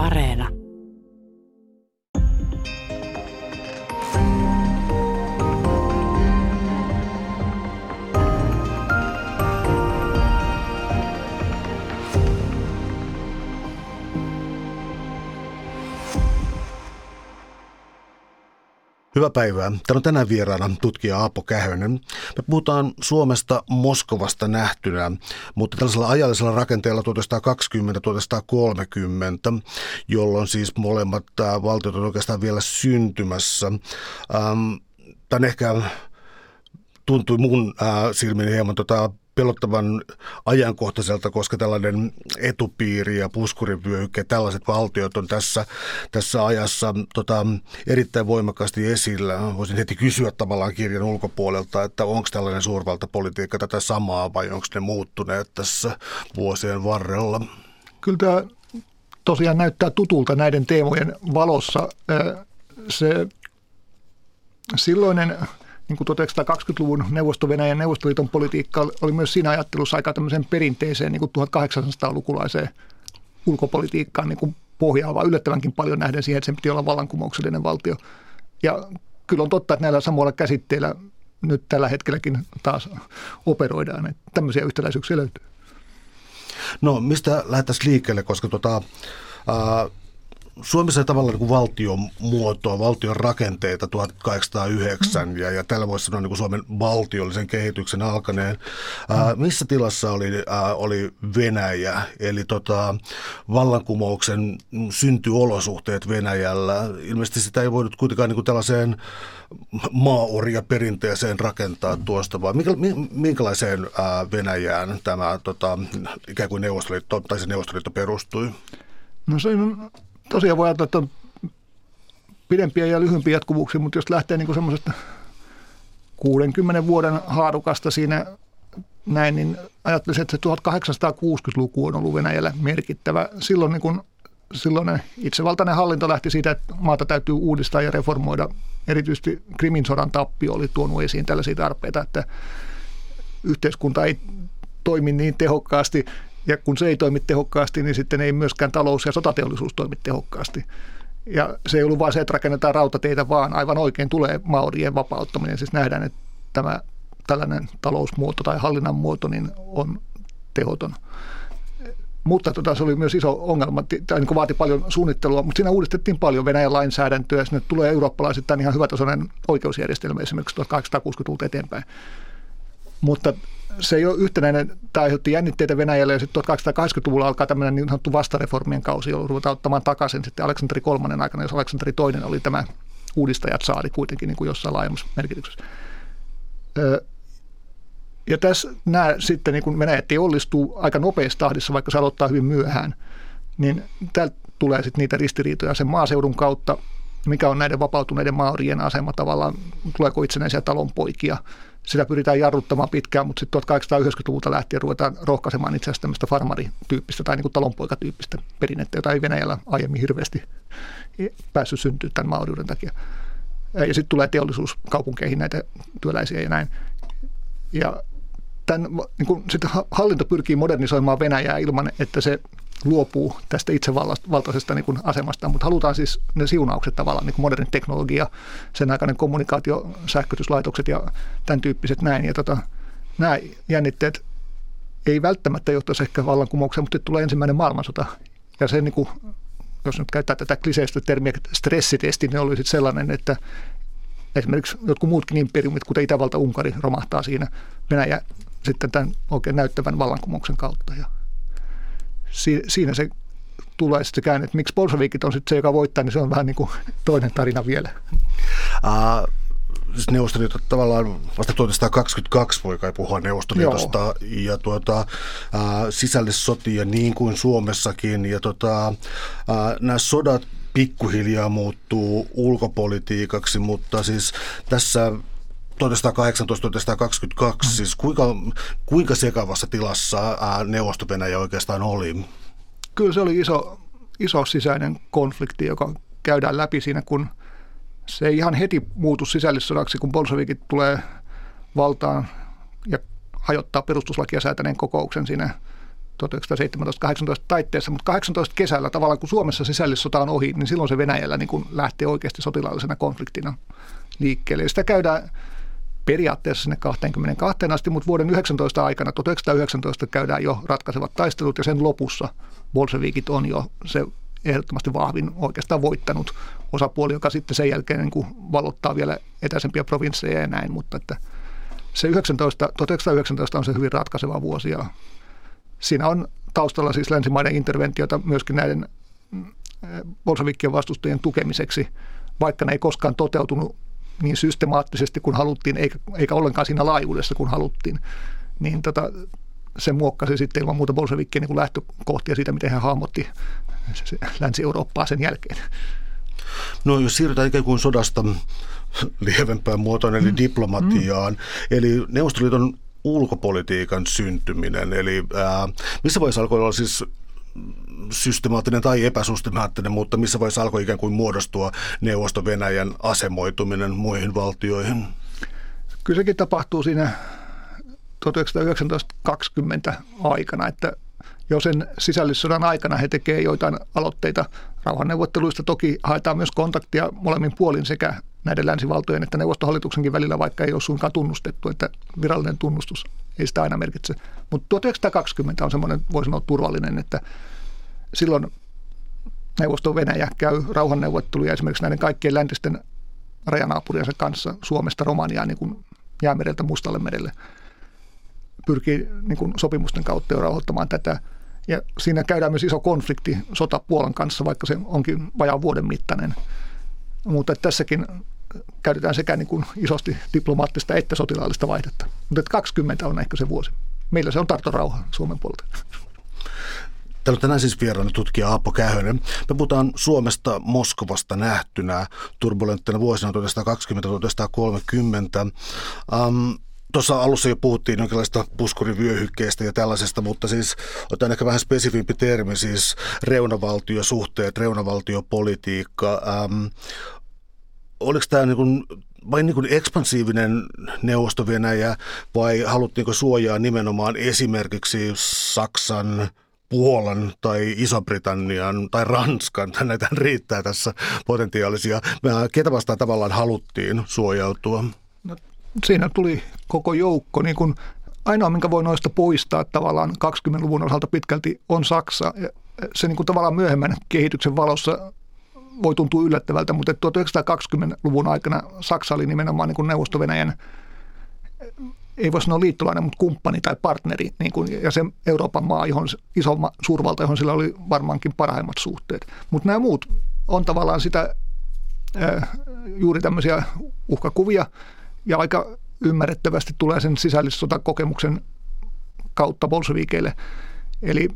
Areena. Hyvää päivää. Täällä on tänään vieraana tutkija Aapo Kähönen. Me puhutaan Suomesta Moskovasta nähtynä, mutta tällaisella ajallisella rakenteella 1920-1930, jolloin siis molemmat valtiot on oikeastaan vielä syntymässä. Tämä ehkä tuntui mun silmiin hieman tota pelottavan ajankohtaiselta, koska tällainen etupiiri ja puskurivyöhykke, tällaiset valtiot on tässä, tässä ajassa tota, erittäin voimakkaasti esillä. Voisin heti kysyä tavallaan kirjan ulkopuolelta, että onko tällainen suurvaltapolitiikka tätä samaa vai onko ne muuttuneet tässä vuosien varrella? Kyllä tämä tosiaan näyttää tutulta näiden teemojen valossa. Se silloinen niin kuin 1920-luvun Neuvosto-Venäjän Neuvostoliiton politiikka oli myös siinä ajattelussa aika tämmöiseen perinteiseen niin kuin 1800-lukulaiseen ulkopolitiikkaan niin kuin pohjaava yllättävänkin paljon nähden siihen, että sen piti olla vallankumouksellinen valtio. Ja kyllä on totta, että näillä samoilla käsitteillä nyt tällä hetkelläkin taas operoidaan. Että tämmöisiä yhtäläisyyksiä löytyy. No mistä lähdettäisiin liikkeelle, koska tota, äh, Suomessa tavallaan niin valtion muotoa, valtion rakenteita 1809 mm. ja, ja tällä voisi sanoa niin Suomen valtiollisen kehityksen alkaneen. Mm. Ää, missä tilassa oli, ää, oli Venäjä, eli tota, vallankumouksen syntyolosuhteet Venäjällä? Ilmeisesti sitä ei voinut kuitenkaan niin kuin tällaiseen maaoria perinteeseen rakentaa mm. tuosta, vaan minkä, minkälaiseen ää, Venäjään tämä tota, ikään kuin Neuvostoliitto, tai se Neuvostoliitto perustui? No se on tosiaan voi ajatella, että on pidempiä ja lyhyempiä jatkuvuuksia, mutta jos lähtee niin semmoisesta 60 vuoden haarukasta siinä näin, niin ajattelisin, että se 1860-luku on ollut Venäjällä merkittävä. Silloin niin kun, silloin itsevaltainen hallinto lähti siitä, että maata täytyy uudistaa ja reformoida. Erityisesti Krimin sodan tappio oli tuonut esiin tällaisia tarpeita, että yhteiskunta ei toimi niin tehokkaasti ja kun se ei toimi tehokkaasti, niin sitten ei myöskään talous- ja sotateollisuus toimi tehokkaasti. Ja se ei ollut vain se, että rakennetaan rautateitä, vaan aivan oikein tulee maorien vapauttaminen. Siis nähdään, että tämä tällainen talousmuoto tai hallinnan muoto niin on tehoton. Mutta tota, se oli myös iso ongelma, tai niin vaati paljon suunnittelua, mutta siinä uudistettiin paljon Venäjän lainsäädäntöä, sinne tulee eurooppalaisittain ihan hyvätasoinen oikeusjärjestelmä esimerkiksi 1860-luvulta eteenpäin. Mutta se ei ole yhtenäinen, tämä aiheutti jännitteitä Venäjälle ja sitten 1880-luvulla alkaa tämmöinen niin sanottu vastareformien kausi, jolloin ruvetaan ottamaan takaisin sitten Aleksanteri kolmannen aikana, jos Aleksanteri toinen oli tämä uudistajat saari kuitenkin niin kuin jossain laajemmassa merkityksessä. Ja tässä nämä sitten, niin kun Venäjä onnistuu aika nopeassa tahdissa, vaikka se aloittaa hyvin myöhään, niin täältä tulee sitten niitä ristiriitoja sen maaseudun kautta, mikä on näiden vapautuneiden maorien asema tavallaan, tuleeko itsenäisiä talonpoikia – sitä pyritään jarruttamaan pitkään, mutta sitten 1890-luvulta lähtien ruvetaan rohkaisemaan itse asiassa tämmöistä farmarityyppistä tai niin talonpoikatyyppistä perinnettä, jota ei Venäjällä aiemmin hirveästi päässyt syntyä tämän mauriuden takia. Ja sitten tulee teollisuus kaupunkeihin näitä työläisiä ja näin. Ja tämän, niin kuin, sitten hallinto pyrkii modernisoimaan Venäjää ilman, että se luopuu tästä itsevaltaisesta niin asemasta, mutta halutaan siis ne siunaukset tavallaan, niin kuin moderni teknologia, sen aikainen kommunikaatio, sähkötyslaitokset ja tämän tyyppiset näin. Ja tota, nämä jännitteet ei välttämättä johtaisi ehkä vallankumoukseen, mutta tulee ensimmäinen maailmansota. Ja se, niin kuin, jos nyt käyttää tätä kliseistä termiä stressitesti, niin olisi sellainen, että esimerkiksi jotkut muutkin imperiumit, kuten Itävalta, Unkari, romahtaa siinä Venäjä sitten tämän oikein näyttävän vallankumouksen kautta. Ja si, siinä se tulee sitten käänne, että miksi bolshevikit on sitten se, joka voittaa, niin se on vähän niin kuin toinen tarina vielä. Uh, siis Neuvostoliitto tavallaan vasta 1922 voi kai puhua Neuvostoliitosta Joo. ja tuota, uh, sisällissotia niin kuin Suomessakin ja tuota, nämä sodat pikkuhiljaa muuttuu ulkopolitiikaksi, mutta siis tässä 1918-1922, mm. siis kuinka, kuinka sekavassa tilassa neuvosto oikeastaan oli? Kyllä se oli iso, iso sisäinen konflikti, joka käydään läpi siinä, kun se ei ihan heti muutu sisällissodaksi, kun bolshevikit tulee valtaan ja hajottaa perustuslakia säätäneen kokouksen siinä 1917-18 taitteessa, mutta 18 kesällä tavallaan kun Suomessa sisällissota on ohi, niin silloin se Venäjällä niin kuin lähtee oikeasti sotilaallisena konfliktina liikkeelle. Ja sitä käydään periaatteessa sinne 22 asti, mutta vuoden 19 aikana, 1919 käydään jo ratkaisevat taistelut ja sen lopussa bolshevikit on jo se ehdottomasti vahvin oikeastaan voittanut osapuoli, joka sitten sen jälkeen niin kuin valottaa vielä etäisempiä provinsseja ja näin, mutta että se 19, 1919 on se hyvin ratkaiseva vuosi ja siinä on taustalla siis länsimaiden interventiota myöskin näiden mm, bolshevikkien vastustajien tukemiseksi, vaikka ne ei koskaan toteutunut niin systemaattisesti kuin haluttiin, eikä, eikä ollenkaan siinä laajuudessa kuin haluttiin, niin tota, se muokkasi sitten ilman muuta bolshevikkien niin lähtökohtia siitä, miten hän hahmotti Länsi-Eurooppaa sen jälkeen. No jos siirrytään ikään kuin sodasta lievempään muotoon, eli mm. diplomatiaan, mm. eli Neuvostoliiton ulkopolitiikan syntyminen, eli ää, missä vaiheessa alkoi olla siis systemaattinen tai epäsystemaattinen, mutta missä vaiheessa alkoi ikään kuin muodostua Neuvosto-Venäjän asemoituminen muihin valtioihin? Kyllä sekin tapahtuu siinä 1919-20 aikana, että jo sen sisällissodan aikana he tekevät joitain aloitteita rauhanneuvotteluista. Toki haetaan myös kontaktia molemmin puolin sekä näiden länsivaltojen että neuvostohallituksenkin välillä, vaikka ei ole suinkaan tunnustettu, että virallinen tunnustus ei sitä aina merkitse. Mutta 1920 on semmoinen, voi sanoa, turvallinen, että silloin neuvosto Venäjä käy rauhanneuvotteluja esimerkiksi näiden kaikkien läntisten rajanaapuriensa kanssa Suomesta Romaniaan niin kuin jäämereltä Mustalle merelle. Pyrkii niin kuin sopimusten kautta jo rauhoittamaan tätä. Ja siinä käydään myös iso konflikti sota Puolan kanssa, vaikka se onkin vajaan vuoden mittainen. Mutta tässäkin käytetään sekä niin kuin isosti diplomaattista että sotilaallista vaihdetta. Mutta 20 on ehkä se vuosi. Meillä se on Tarton rauha Suomen puolelta. Täällä on tänään siis vieraana tutkija Aapo Kähönen. Me puhutaan Suomesta Moskovasta nähtynä turbulenttina vuosina 1920-1930. Um, Tuossa alussa jo puhuttiin jonkinlaista puskurivyöhykkeestä ja tällaisesta, mutta siis otetaan ehkä vähän spesifimpi termi, siis reunavaltiosuhteet, reunavaltiopolitiikka. Ähm, oliko tämä niin kuin, vain niin kuin ekspansiivinen neuvosto-Venäjä vai haluttiinko suojaa nimenomaan esimerkiksi Saksan, Puolan tai Iso-Britannian tai Ranskan, näitä riittää tässä potentiaalisia. Ketä vastaan tavallaan haluttiin suojautua? Siinä tuli koko joukko. Niin kuin ainoa, minkä voi noista poistaa tavallaan 20-luvun osalta pitkälti on Saksa. Se niin kuin tavallaan myöhemmän kehityksen valossa voi tuntua yllättävältä, mutta 1920-luvun aikana Saksa oli nimenomaan niin kuin Neuvosto-Venäjän ei voi sanoa liittolainen, mutta kumppani tai partneri, niin kuin, ja se Euroopan maa, johon, iso suurvalta, johon sillä oli varmaankin parhaimmat suhteet. Mutta nämä muut on tavallaan sitä äh, juuri tämmöisiä uhkakuvia, ja aika ymmärrettävästi tulee sen sisällissotakokemuksen kautta bolsevikeille. Eli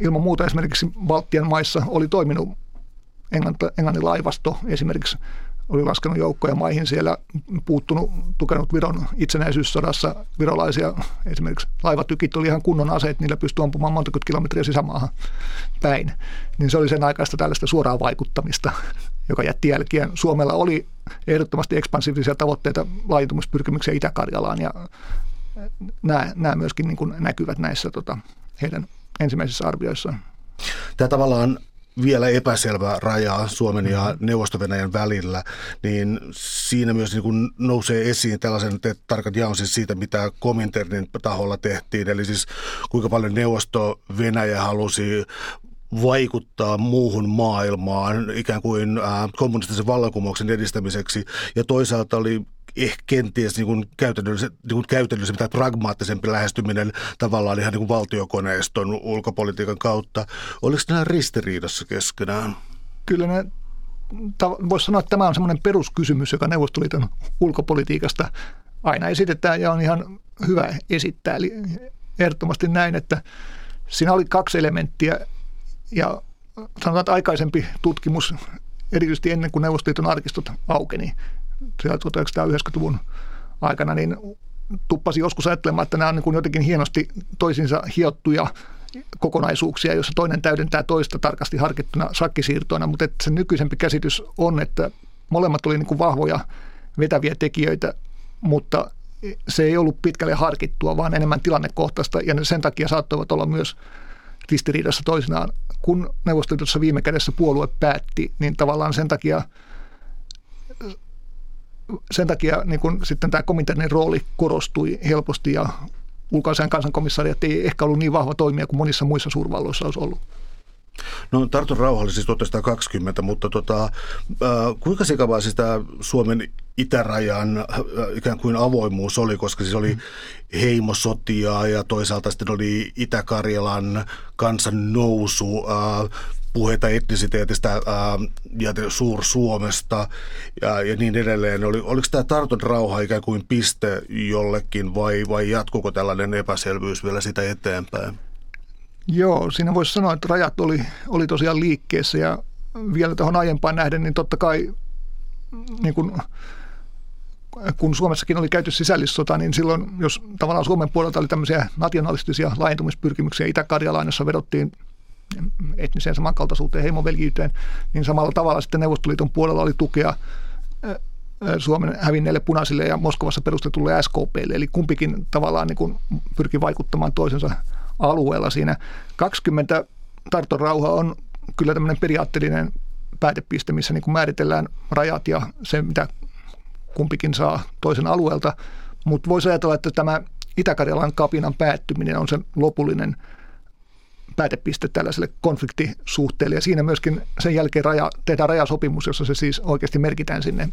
ilman muuta esimerkiksi Baltian maissa oli toiminut Englannin laivasto esimerkiksi oli laskenut joukkoja maihin siellä, puuttunut, tukenut Viron itsenäisyyssodassa virolaisia. Esimerkiksi laivatykit oli ihan kunnon aseet, niillä pystyi ampumaan monta kilometriä sisämaahan päin. Niin se oli sen aikaista tällaista suoraa vaikuttamista, joka jätti jälkiä. Suomella oli ehdottomasti ekspansiivisia tavoitteita laajentumispyrkimyksiä Itä-Karjalaan ja nämä, nämä myöskin niin kuin näkyvät näissä tota, heidän ensimmäisissä arvioissaan. Tämä tavallaan vielä epäselvä raja Suomen ja mm-hmm. neuvosto välillä, niin siinä myös niin kuin nousee esiin tällaisen että tarkat jaon siis siitä, mitä Kominternin taholla tehtiin, eli siis kuinka paljon neuvosto-Venäjä halusi vaikuttaa muuhun maailmaan ikään kuin kommunistisen vallankumouksen edistämiseksi. Ja toisaalta oli ehkä kenties niin kuin käytännöllisempi, niin kuin käytännöllisempi tai pragmaattisempi lähestyminen tavallaan ihan niin kuin valtiokoneiston ulkopolitiikan kautta. Oliko nämä ristiriidassa keskenään? Kyllä ne voisi sanoa, että tämä on semmoinen peruskysymys, joka Neuvostoliiton ulkopolitiikasta aina esitetään ja on ihan hyvä esittää. Eli ehdottomasti näin, että siinä oli kaksi elementtiä ja sanotaan, että aikaisempi tutkimus, erityisesti ennen kuin Neuvostoliiton arkistot aukeni, 1990-luvun aikana, niin tuppasi joskus ajattelemaan, että nämä on niin jotenkin hienosti toisinsa hiottuja kokonaisuuksia, joissa toinen täydentää toista tarkasti harkittuna sakkisiirtoina, mutta että se nykyisempi käsitys on, että molemmat oli niin kuin vahvoja vetäviä tekijöitä, mutta se ei ollut pitkälle harkittua, vaan enemmän tilannekohtaista ja sen takia saattoivat olla myös ristiriidassa toisinaan. Kun neuvostoliitossa viime kädessä puolue päätti, niin tavallaan sen takia sen takia niin kun sitten tämä komitean rooli korostui helposti ja ulkoasian kansankomissariat ei ehkä ollut niin vahva toimija kuin monissa muissa suurvalloissa olisi ollut. No Tartun rauha oli siis 1920, mutta tota, äh, kuinka sekavaa siis tämä Suomen itärajan äh, ikään kuin avoimuus oli, koska siis oli heimosotia ja toisaalta sitten oli Itä-Karjalan kansan nousu, äh, puheita etnisiteetistä ää, ja Suur-Suomesta ja, ja niin edelleen. Oli, oliko tämä Tarton rauha ikään kuin piste jollekin vai, vai jatkuuko tällainen epäselvyys vielä sitä eteenpäin? Joo, siinä voisi sanoa, että rajat oli, oli tosiaan liikkeessä ja vielä tuohon aiempaan nähden, niin totta kai niin kun, kun Suomessakin oli käyty sisällissota, niin silloin, jos tavallaan Suomen puolelta oli tämmöisiä nationalistisia laajentumispyrkimyksiä Itä-Karjalaan, jossa vedottiin etniseen samankaltaisuuteen, heimovelkiyteen, niin samalla tavalla sitten Neuvostoliiton puolella oli tukea Suomen hävinneille punaisille ja Moskovassa perustetulle SKPlle, eli kumpikin tavallaan niin kuin pyrki vaikuttamaan toisensa alueella siinä. 20 Tarton rauha on kyllä tämmöinen periaatteellinen päätepiste, missä niin kuin määritellään rajat ja se, mitä kumpikin saa toisen alueelta. Mutta voisi ajatella, että tämä Itä-Karjalan kapinan päättyminen on se lopullinen päätepiste tällaiselle konfliktisuhteelle. Ja siinä myöskin sen jälkeen raja, tehdään rajasopimus, jossa se siis oikeasti merkitään sinne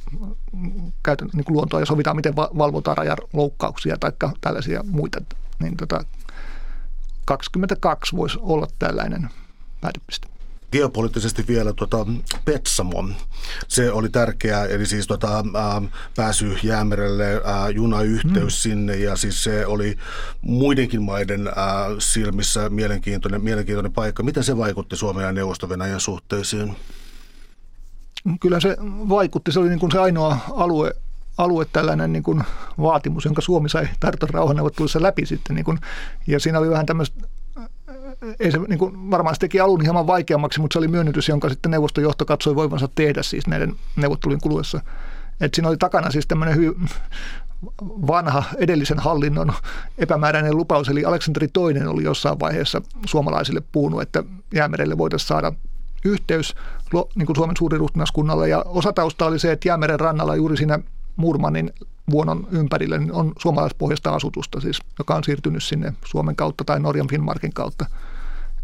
käytön, niin kuin luontoon ja sovitaan, miten valvotaan rajaloukkauksia tai tällaisia muita. Niin tota, 22 voisi olla tällainen päätepiste geopoliittisesti vielä tuota, Petsamo. Se oli tärkeää, eli siis tuota, ää, pääsy jäämerelle, ää, junayhteys mm. sinne ja siis se oli muidenkin maiden ää, silmissä mielenkiintoinen, mielenkiintoinen paikka. Miten se vaikutti Suomen ja neuvosto suhteisiin? Kyllä se vaikutti. Se oli niin kuin se ainoa alue, alue tällainen niin kuin vaatimus, jonka Suomi sai Tarton rauhanneuvotteluissa läpi sitten. Niin kuin, ja siinä oli vähän tämmöistä ei se niin kuin, varmaan se teki alun hieman vaikeammaksi, mutta se oli myönnytys, jonka sitten neuvostojohto katsoi voivansa tehdä siis näiden neuvottelujen kuluessa. Et siinä oli takana siis tämmöinen hy- vanha edellisen hallinnon epämääräinen lupaus, eli Aleksanteri II oli jossain vaiheessa suomalaisille puhunut, että jäämerelle voitaisiin saada yhteys niin kuin Suomen suuriruhtinaskunnalle. Ja osatausta oli se, että jäämeren rannalla juuri siinä Murmanin vuonon ympärille niin on suomalaispohjaista asutusta, siis, joka on siirtynyt sinne Suomen kautta tai Norjan Finnmarkin kautta.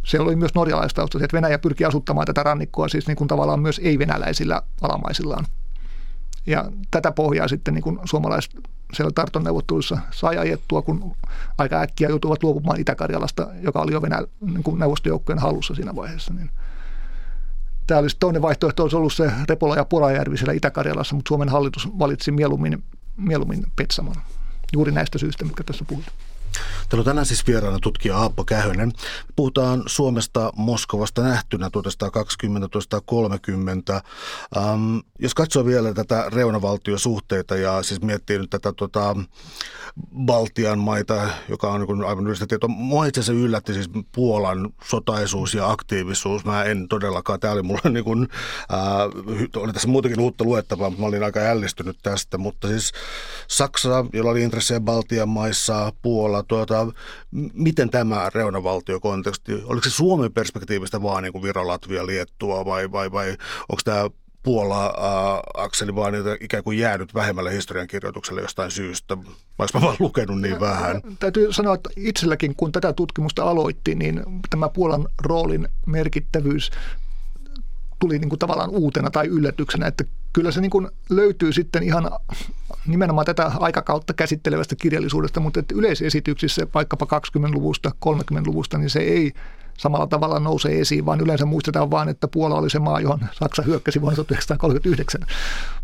Se oli myös norjalaista, että Venäjä pyrki asuttamaan tätä rannikkoa siis niin kuin tavallaan myös ei-venäläisillä alamaisillaan. Ja tätä pohjaa sitten niin kuin suomalaiset siellä Tarton neuvotteluissa sai ajettua, kun aika äkkiä joutuivat luopumaan Itä-Karjalasta, joka oli jo Venäjä, niin kuin neuvostojoukkojen hallussa siinä vaiheessa. Niin Tämä olisi toinen vaihtoehto, olisi ollut se Repola ja Porajärvi siellä Itä-Karjalassa, mutta Suomen hallitus valitsi mieluummin, mieluummin Petsamon. Juuri näistä syistä, mitkä tässä puhutaan. Täällä on tänään siis vieraana tutkija Aappo Kähönen. Puhutaan Suomesta Moskovasta nähtynä 1920-1930. Ähm, jos katsoo vielä tätä reunavaltiosuhteita ja siis miettii nyt tätä tota, Baltian maita, joka on niin aivan yleistä tietoa. Mua itse asiassa yllätti siis Puolan sotaisuus ja aktiivisuus. Mä en todellakaan, tämä oli mulle niin kuin, äh, oli tässä muutenkin uutta luettavaa, mutta mä olin aika ällistynyt tästä. Mutta siis Saksa, jolla oli intressejä Baltian maissa, Puola, tuota, miten tämä reunavaltiokonteksti, oliko se Suomen perspektiivistä vaan niin kuin Viro, Latvia, Liettua vai, vai, vai onko tämä Puola-akseli vaan niitä ikään kuin jäänyt vähemmälle historiankirjoitukselle jostain syystä, vai mä vaan lukenut niin vähän? Täytyy sanoa, että itselläkin kun tätä tutkimusta aloitti, niin tämä Puolan roolin merkittävyys tuli niin kuin tavallaan uutena tai yllätyksenä, että kyllä se niin kuin löytyy sitten ihan nimenomaan tätä aikakautta käsittelevästä kirjallisuudesta, mutta että yleisesityksissä vaikkapa 20-luvusta, 30-luvusta, niin se ei samalla tavalla nouse esiin, vaan yleensä muistetaan vain, että Puola oli se maa, johon Saksa hyökkäsi vuonna 1939.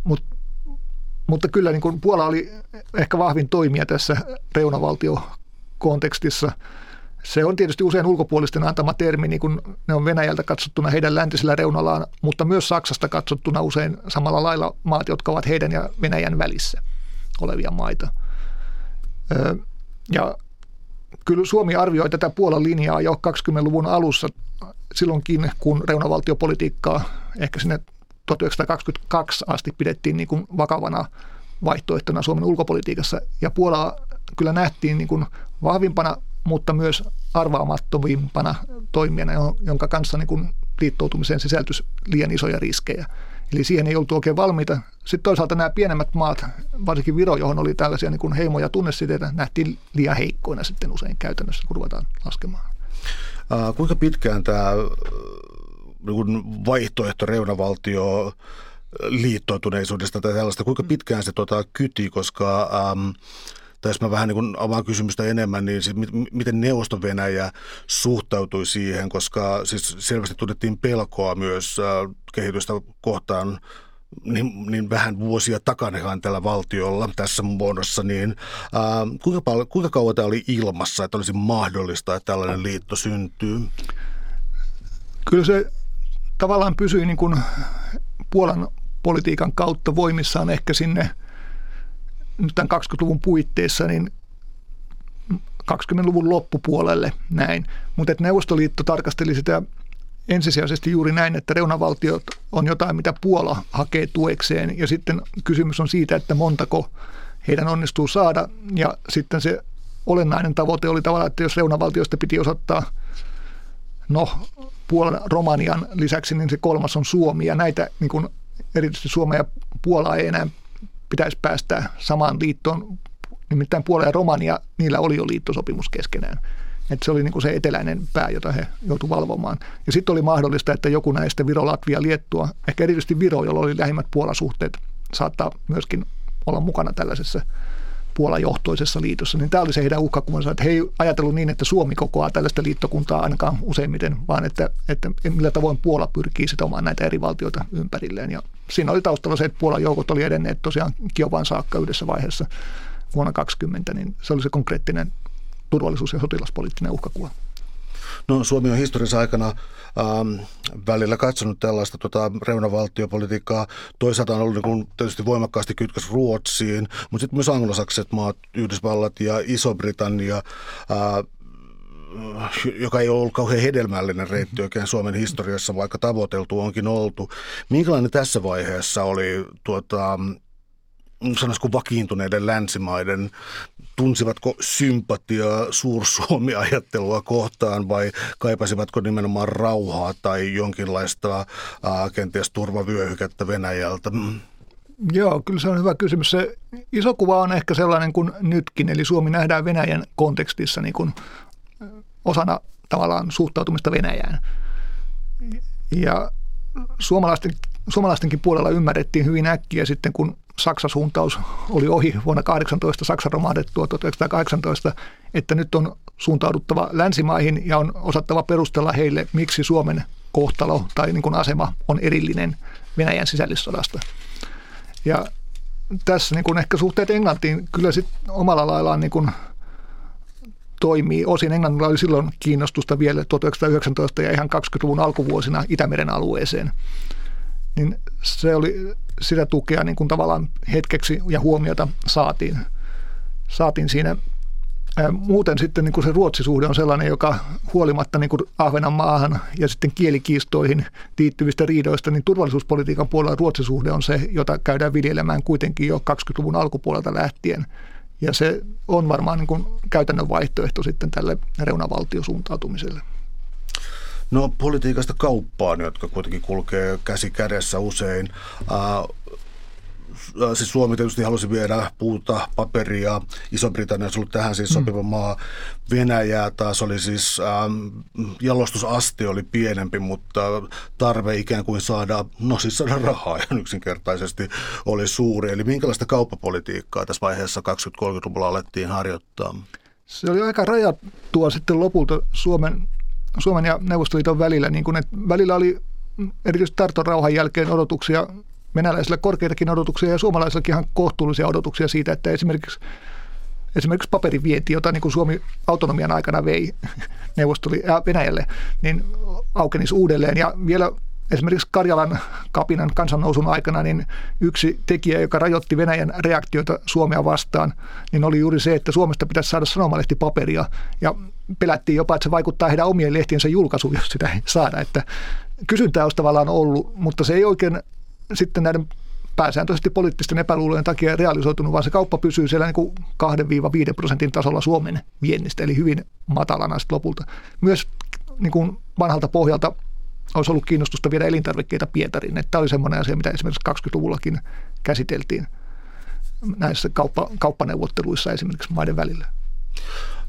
Mut, mutta kyllä niin kuin Puola oli ehkä vahvin toimija tässä reunavaltiokontekstissa – se on tietysti usein ulkopuolisten antama termi, niin kuin ne on Venäjältä katsottuna heidän läntisellä reunallaan, mutta myös Saksasta katsottuna usein samalla lailla maat, jotka ovat heidän ja Venäjän välissä olevia maita. Ja kyllä Suomi arvioi tätä Puolan linjaa jo 20-luvun alussa silloinkin, kun reunavaltiopolitiikkaa ehkä sinne 1922 asti pidettiin niin kuin vakavana vaihtoehtona Suomen ulkopolitiikassa. Ja Puolaa kyllä nähtiin niin kuin vahvimpana, mutta myös arvaamattomimpana toimijana, jonka kanssa niin kuin liittoutumiseen sisältyi liian isoja riskejä. Eli siihen ei oltu oikein valmiita. Sitten toisaalta nämä pienemmät maat, varsinkin Viro, johon oli tällaisia niin kuin heimoja tunnesiteitä, nähtiin liian heikkoina sitten usein käytännössä, kun ruvetaan laskemaan. Äh, kuinka pitkään tämä niin vaihtoehto reunavaltio liittoutuneisuudesta tai tällaista, kuinka pitkään se tota, kyti, koska ähm, tai jos mä vähän niin kuin avaan kysymystä enemmän, niin siis miten Neuvosto-Venäjä suhtautui siihen, koska siis selvästi tunnettiin pelkoa myös äh, kehitystä kohtaan niin, niin vähän vuosia takanahan tällä valtiolla tässä muodossa, niin ää, äh, kuinka, paljon, kuinka kauan tämä oli ilmassa, että olisi mahdollista, että tällainen liitto syntyy? Kyllä se tavallaan pysyi niin kuin Puolan politiikan kautta voimissaan ehkä sinne tämän 20-luvun puitteissa, niin 20-luvun loppupuolelle näin. Mutta Neuvostoliitto tarkasteli sitä ensisijaisesti juuri näin, että reunavaltiot on jotain, mitä Puola hakee tuekseen. Ja sitten kysymys on siitä, että montako heidän onnistuu saada. Ja sitten se olennainen tavoite oli tavallaan, että jos reunavaltioista piti osoittaa, no Puolan Romanian lisäksi, niin se kolmas on Suomi. Ja näitä niin kuin erityisesti Suomea ja Puolaa ei enää pitäisi päästä samaan liittoon. Nimittäin Puola ja Romania, niillä oli jo liittosopimus keskenään. Että se oli niin kuin se eteläinen pää, jota he joutuivat valvomaan. Ja sitten oli mahdollista, että joku näistä Viro, Latvia, Liettua, ehkä erityisesti Viro, jolla oli lähimmät Puolasuhteet, saattaa myöskin olla mukana tällaisessa Puola-johtoisessa liitossa, niin tämä oli se heidän uhkakuvansa, että he ei ajatellut niin, että Suomi kokoaa tällaista liittokuntaa ainakaan useimmiten, vaan että, että millä tavoin Puola pyrkii sitomaan näitä eri valtioita ympärilleen. Ja siinä oli taustalla se, että Puolan joukot oli edenneet tosiaan Kiovan saakka yhdessä vaiheessa vuonna 2020, niin se oli se konkreettinen turvallisuus- ja sotilaspoliittinen uhkakuva. No, Suomi on historiassa aikana ähm, välillä katsonut tällaista tota, reunavaltiopolitiikkaa. Toisaalta on ollut niin kuin, tietysti voimakkaasti kytkös Ruotsiin, mutta sitten myös anglosakset maat, Yhdysvallat ja Iso-Britannia, äh, joka ei ole ollut kauhean hedelmällinen reitti oikein Suomen historiassa, vaikka tavoiteltu onkin oltu. Minkälainen tässä vaiheessa oli tuota, sanoisiko vakiintuneiden länsimaiden, tunsivatko sympatiaa suursuomi-ajattelua kohtaan vai kaipasivatko nimenomaan rauhaa tai jonkinlaista ää, kenties turvavyöhykettä Venäjältä? Mm. Joo, kyllä se on hyvä kysymys. Se iso kuva on ehkä sellainen kuin nytkin, eli Suomi nähdään Venäjän kontekstissa niin kuin osana tavallaan suhtautumista Venäjään. Ja suomalaisten, suomalaistenkin puolella ymmärrettiin hyvin äkkiä sitten, kun Saksan suuntaus oli ohi vuonna 18, Saksan romahdettua 1918, että nyt on suuntauduttava länsimaihin ja on osattava perustella heille, miksi Suomen kohtalo tai niin kuin asema on erillinen Venäjän sisällissodasta. Ja tässä niin kuin ehkä suhteet Englantiin kyllä sit omalla laillaan niin kuin toimii. Osin Englannilla oli silloin kiinnostusta vielä 1919 ja ihan 20-luvun alkuvuosina Itämeren alueeseen. Niin se oli sitä tukea niin kuin tavallaan hetkeksi ja huomiota saatiin, saatiin siinä. Muuten sitten niin kuin se ruotsisuhde on sellainen, joka huolimatta niin kuin Ahvenanmaahan ja sitten kielikiistoihin liittyvistä riidoista, niin turvallisuuspolitiikan puolella ruotsisuhde on se, jota käydään viljelemään kuitenkin jo 20-luvun alkupuolelta lähtien. Ja se on varmaan niin kuin käytännön vaihtoehto sitten tälle reunavaltiosuuntautumiselle. No politiikasta kauppaan, jotka kuitenkin kulkee käsi kädessä usein. Äh, siis Suomi tietysti halusi viedä puuta, paperia, Iso-Britannia olisi ollut tähän siis mm. sopiva mm. maa. Venäjää taas oli siis, ähm, jalostusaste oli pienempi, mutta tarve ikään kuin saada, no siis saada rahaa ja yksinkertaisesti oli suuri. Eli minkälaista kauppapolitiikkaa tässä vaiheessa 20-30-luvulla alettiin harjoittaa? Se oli aika rajattua sitten lopulta Suomen Suomen ja Neuvostoliiton välillä. Niin kuin, että välillä oli erityisesti Tarton rauhan jälkeen odotuksia, venäläisillä korkeitakin odotuksia ja suomalaisillakin ihan kohtuullisia odotuksia siitä, että esimerkiksi, esimerkiksi paperivienti, jota niin Suomi autonomian aikana vei Neuvostoli- ja Venäjälle, niin aukenisi uudelleen. Ja vielä esimerkiksi Karjalan kapinan kansannousun aikana niin yksi tekijä, joka rajoitti Venäjän reaktioita Suomea vastaan, niin oli juuri se, että Suomesta pitäisi saada sanomalehtipaperia ja pelättiin jopa, että se vaikuttaa heidän omien lehtiensä julkaisuun, jos sitä ei saada. Että kysyntää olisi tavallaan ollut, mutta se ei oikein sitten näiden pääsääntöisesti poliittisten epäluulojen takia realisoitunut, vaan se kauppa pysyy siellä niin 2-5 prosentin tasolla Suomen viennistä, eli hyvin matalana sitten lopulta. Myös niin kuin vanhalta pohjalta olisi ollut kiinnostusta viedä elintarvikkeita Pietariin. Että tämä oli semmoinen asia, mitä esimerkiksi 20-luvullakin käsiteltiin näissä kauppa, kauppaneuvotteluissa esimerkiksi maiden välillä.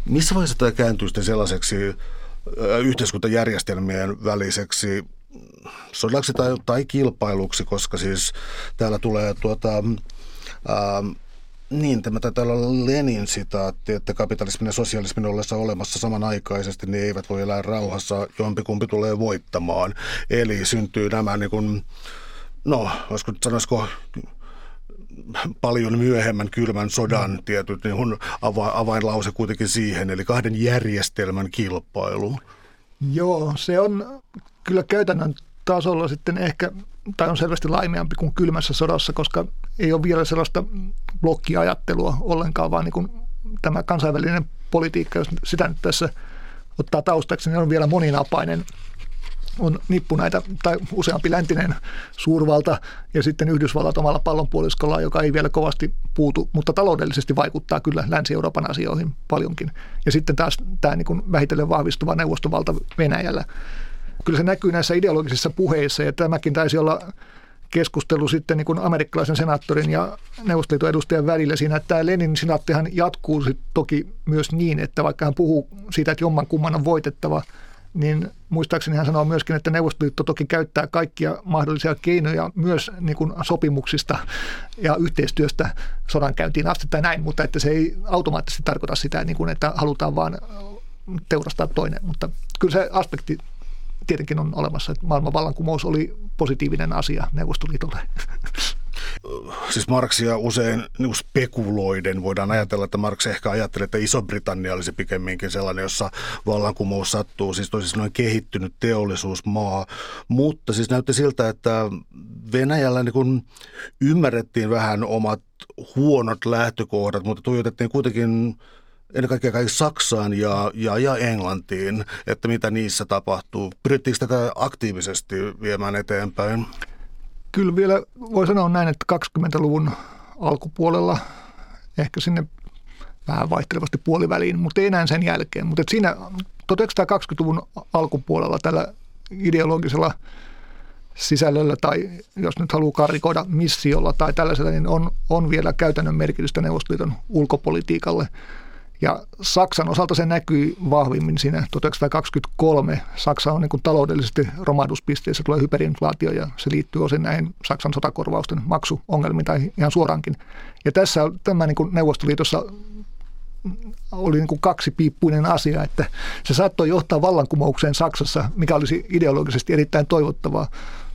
Missä vaiheessa tämä kääntyy sitten sellaiseksi yhteiskuntajärjestelmien väliseksi sodaksi tai, tai kilpailuksi, koska siis täällä tulee tuota, ää, niin, tämä taitaa olla Lenin sitaatti, että kapitalismin ja sosialismin ollessa olemassa samanaikaisesti, niin eivät voi elää rauhassa, jompikumpi tulee voittamaan. Eli syntyy nämä niin kuin, no, olisiko, sanoisiko paljon myöhemmän kylmän sodan mm. tietyt niin kuin ava, avainlause kuitenkin siihen, eli kahden järjestelmän kilpailu. Joo, se on kyllä käytännön tasolla sitten ehkä, tai on selvästi laimeampi kuin kylmässä sodassa, koska ei ole vielä sellaista blokkiajattelua ollenkaan, vaan niin kuin tämä kansainvälinen politiikka, jos sitä nyt tässä ottaa taustaksi, niin on vielä moninapainen on nippu näitä, tai useampi läntinen suurvalta ja sitten Yhdysvallat omalla pallonpuoliskolla, joka ei vielä kovasti puutu, mutta taloudellisesti vaikuttaa kyllä Länsi-Euroopan asioihin paljonkin. Ja sitten taas tämä niin vähitellen vahvistuva neuvostovalta Venäjällä. Kyllä se näkyy näissä ideologisissa puheissa ja tämäkin taisi olla keskustelu sitten niin kuin amerikkalaisen senaattorin ja neuvostoliiton edustajan välillä siinä, että tämä Lenin senaattihan jatkuu toki myös niin, että vaikka hän puhuu siitä, että jomman kumman on voitettava – niin muistaakseni hän sanoo myöskin, että Neuvostoliitto toki käyttää kaikkia mahdollisia keinoja myös niin kuin sopimuksista ja yhteistyöstä sodankäyntiin asti tai näin, mutta että se ei automaattisesti tarkoita sitä, niin kuin, että halutaan vaan teurastaa toinen. Mutta kyllä se aspekti tietenkin on olemassa, että maailman vallankumous oli positiivinen asia Neuvostoliitolle. Siis Marksia usein niin spekuloiden voidaan ajatella, että Marx ehkä ajattelee, että Iso-Britannia olisi pikemminkin sellainen, jossa vallankumous sattuu, siis tosi noin kehittynyt teollisuusmaa. Mutta siis näytti siltä, että Venäjällä niin kuin ymmärrettiin vähän omat huonot lähtökohdat, mutta tuijotettiin kuitenkin ennen kaikkea kaikki Saksaan ja, ja, ja Englantiin, että mitä niissä tapahtuu. Pyrittiinkö tätä aktiivisesti viemään eteenpäin? Kyllä vielä voi sanoa näin, että 20-luvun alkupuolella, ehkä sinne vähän vaihtelevasti puoliväliin, mutta ei enää sen jälkeen. Mutta siinä 1920-luvun alkupuolella tällä ideologisella sisällöllä tai jos nyt haluaa karikoida missiolla tai tällaisella, niin on, on vielä käytännön merkitystä Neuvostoliiton ulkopolitiikalle – ja Saksan osalta se näkyy vahvimmin siinä 1923. Saksa on niin kuin taloudellisesti romahduspisteessä, tulee hyperinflaatio ja se liittyy osin näihin Saksan sotakorvausten maksuongelmiin tai ihan suoraankin. Ja tässä tämä niin kuin Neuvostoliitossa oli niin kuin kaksipiippuinen asia, että se saattoi johtaa vallankumoukseen Saksassa, mikä olisi ideologisesti erittäin toivottavaa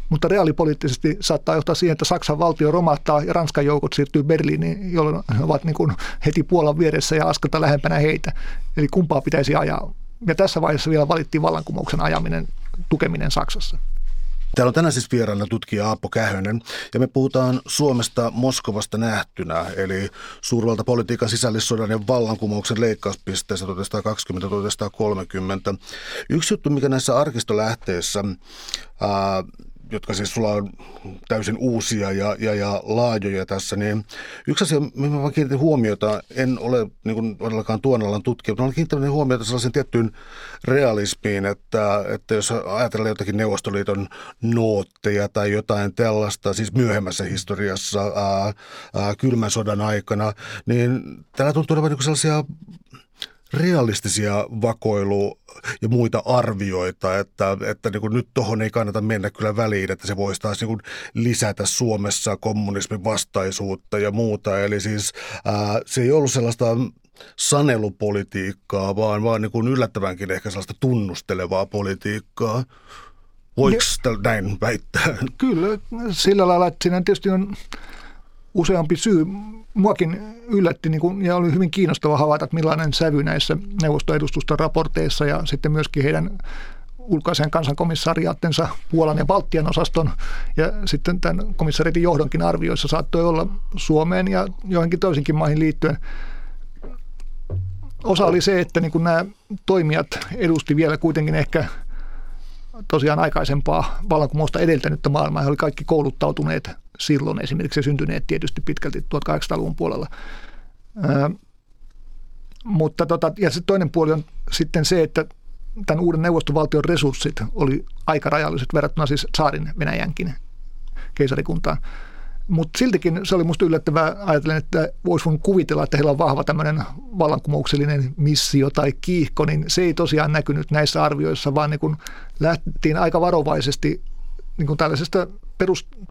mutta reaalipoliittisesti saattaa johtaa siihen, että Saksan valtio romahtaa ja Ranskan joukot siirtyy Berliiniin, jolloin he ovat niin kuin heti Puolan vieressä ja askelta lähempänä heitä. Eli kumpaa pitäisi ajaa. Ja tässä vaiheessa vielä valittiin vallankumouksen ajaminen, tukeminen Saksassa. Täällä on tänään siis vieraana tutkija Aapo Kähönen ja me puhutaan Suomesta Moskovasta nähtynä, eli suurvaltapolitiikan sisällissodan ja vallankumouksen leikkauspisteessä 1920-1930. Yksi juttu, mikä näissä arkistolähteissä ää, jotka siis sulla on täysin uusia ja, ja, ja laajoja tässä, niin yksi asia, mihin mä kiinnitin huomiota, en ole niin kuin todellakaan tuon alan tutkija, mutta olen kiinnittänyt huomiota sellaisen tiettyyn realismiin, että, että jos ajatellaan jotakin Neuvostoliiton nootteja tai jotain tällaista, siis myöhemmässä historiassa ää, ää, kylmän sodan aikana, niin täällä tuntuu olevan niin sellaisia realistisia vakoilu- ja muita arvioita, että, että niin kuin nyt tuohon ei kannata mennä kyllä väliin, että se voisi taas niin kuin lisätä Suomessa kommunismin vastaisuutta ja muuta. Eli siis ää, se ei ollut sellaista sanelupolitiikkaa, vaan, vaan niin kuin yllättävänkin ehkä sellaista tunnustelevaa politiikkaa. Voiko näin väittää? Kyllä, sillä lailla, että siinä tietysti on useampi syy. Muakin yllätti niin kuin, ja oli hyvin kiinnostava havaita, että millainen sävy näissä neuvostoedustuston raporteissa ja sitten myöskin heidän ulkoisen kansankomissariaattensa Puolan ja Baltian osaston ja sitten tämän komissariatin johdonkin arvioissa saattoi olla Suomeen ja joihinkin toisinkin maihin liittyen. Osa oli se, että niin kuin nämä toimijat edusti vielä kuitenkin ehkä tosiaan aikaisempaa vallankumousta edeltänyttä maailmaa. He olivat kaikki kouluttautuneet silloin esimerkiksi syntyneet tietysti pitkälti 1800-luvun puolella. Ää, mutta tota, ja se toinen puoli on sitten se, että tämän uuden neuvostovaltion resurssit oli aika rajalliset verrattuna siis saarin Venäjänkin keisarikuntaan. Mutta siltikin se oli minusta yllättävää, ajatellen, että voisi voinut kuvitella, että heillä on vahva tämmöinen vallankumouksellinen missio tai kiihko, niin se ei tosiaan näkynyt näissä arvioissa, vaan niin kun lähtiin aika varovaisesti niin kuin tällaisesta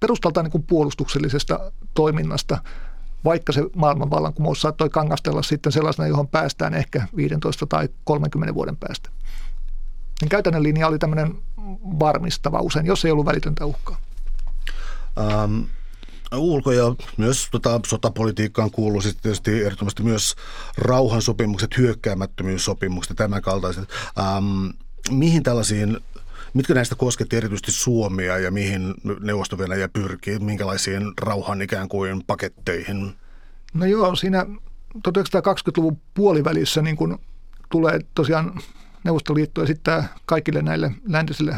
perustaltaan niin kuin puolustuksellisesta toiminnasta, vaikka se maailman vallankumous saattoi kangastella sitten sellaisena, johon päästään ehkä 15 tai 30 vuoden päästä. Niin käytännön linja oli tämmöinen varmistava usein, jos ei ollut välitöntä uhkaa. Um, ulko- ja myös tota, sotapolitiikkaan kuuluu sitten tietysti ehdottomasti myös rauhansopimukset, hyökkäämättömyyssopimukset ja tämän kaltaiset. Um, mihin tällaisiin Mitkä näistä kosketti erityisesti Suomia ja mihin neuvosto pyrkii? Minkälaisiin rauhan ikään kuin paketteihin? No joo, siinä 1920-luvun puolivälissä niin kun tulee tosiaan Neuvostoliitto esittää kaikille näille läntisille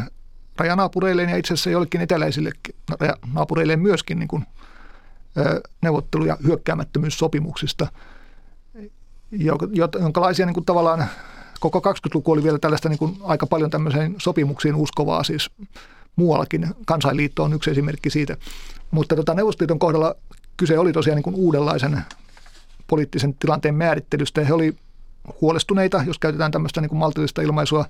rajanaapureille ja itse asiassa joillekin eteläisille naapureille myöskin niin kuin, neuvotteluja hyökkäämättömyyssopimuksista, jonkalaisia niin kuin tavallaan koko 20-luku oli vielä tällaista niin kuin aika paljon tämmöiseen sopimuksiin uskovaa, siis muuallakin. Kansainliitto on yksi esimerkki siitä. Mutta tota, Neuvostoliiton kohdalla kyse oli tosiaan niin kuin uudenlaisen poliittisen tilanteen määrittelystä. He oli huolestuneita, jos käytetään tämmöistä niin kuin maltillista ilmaisua,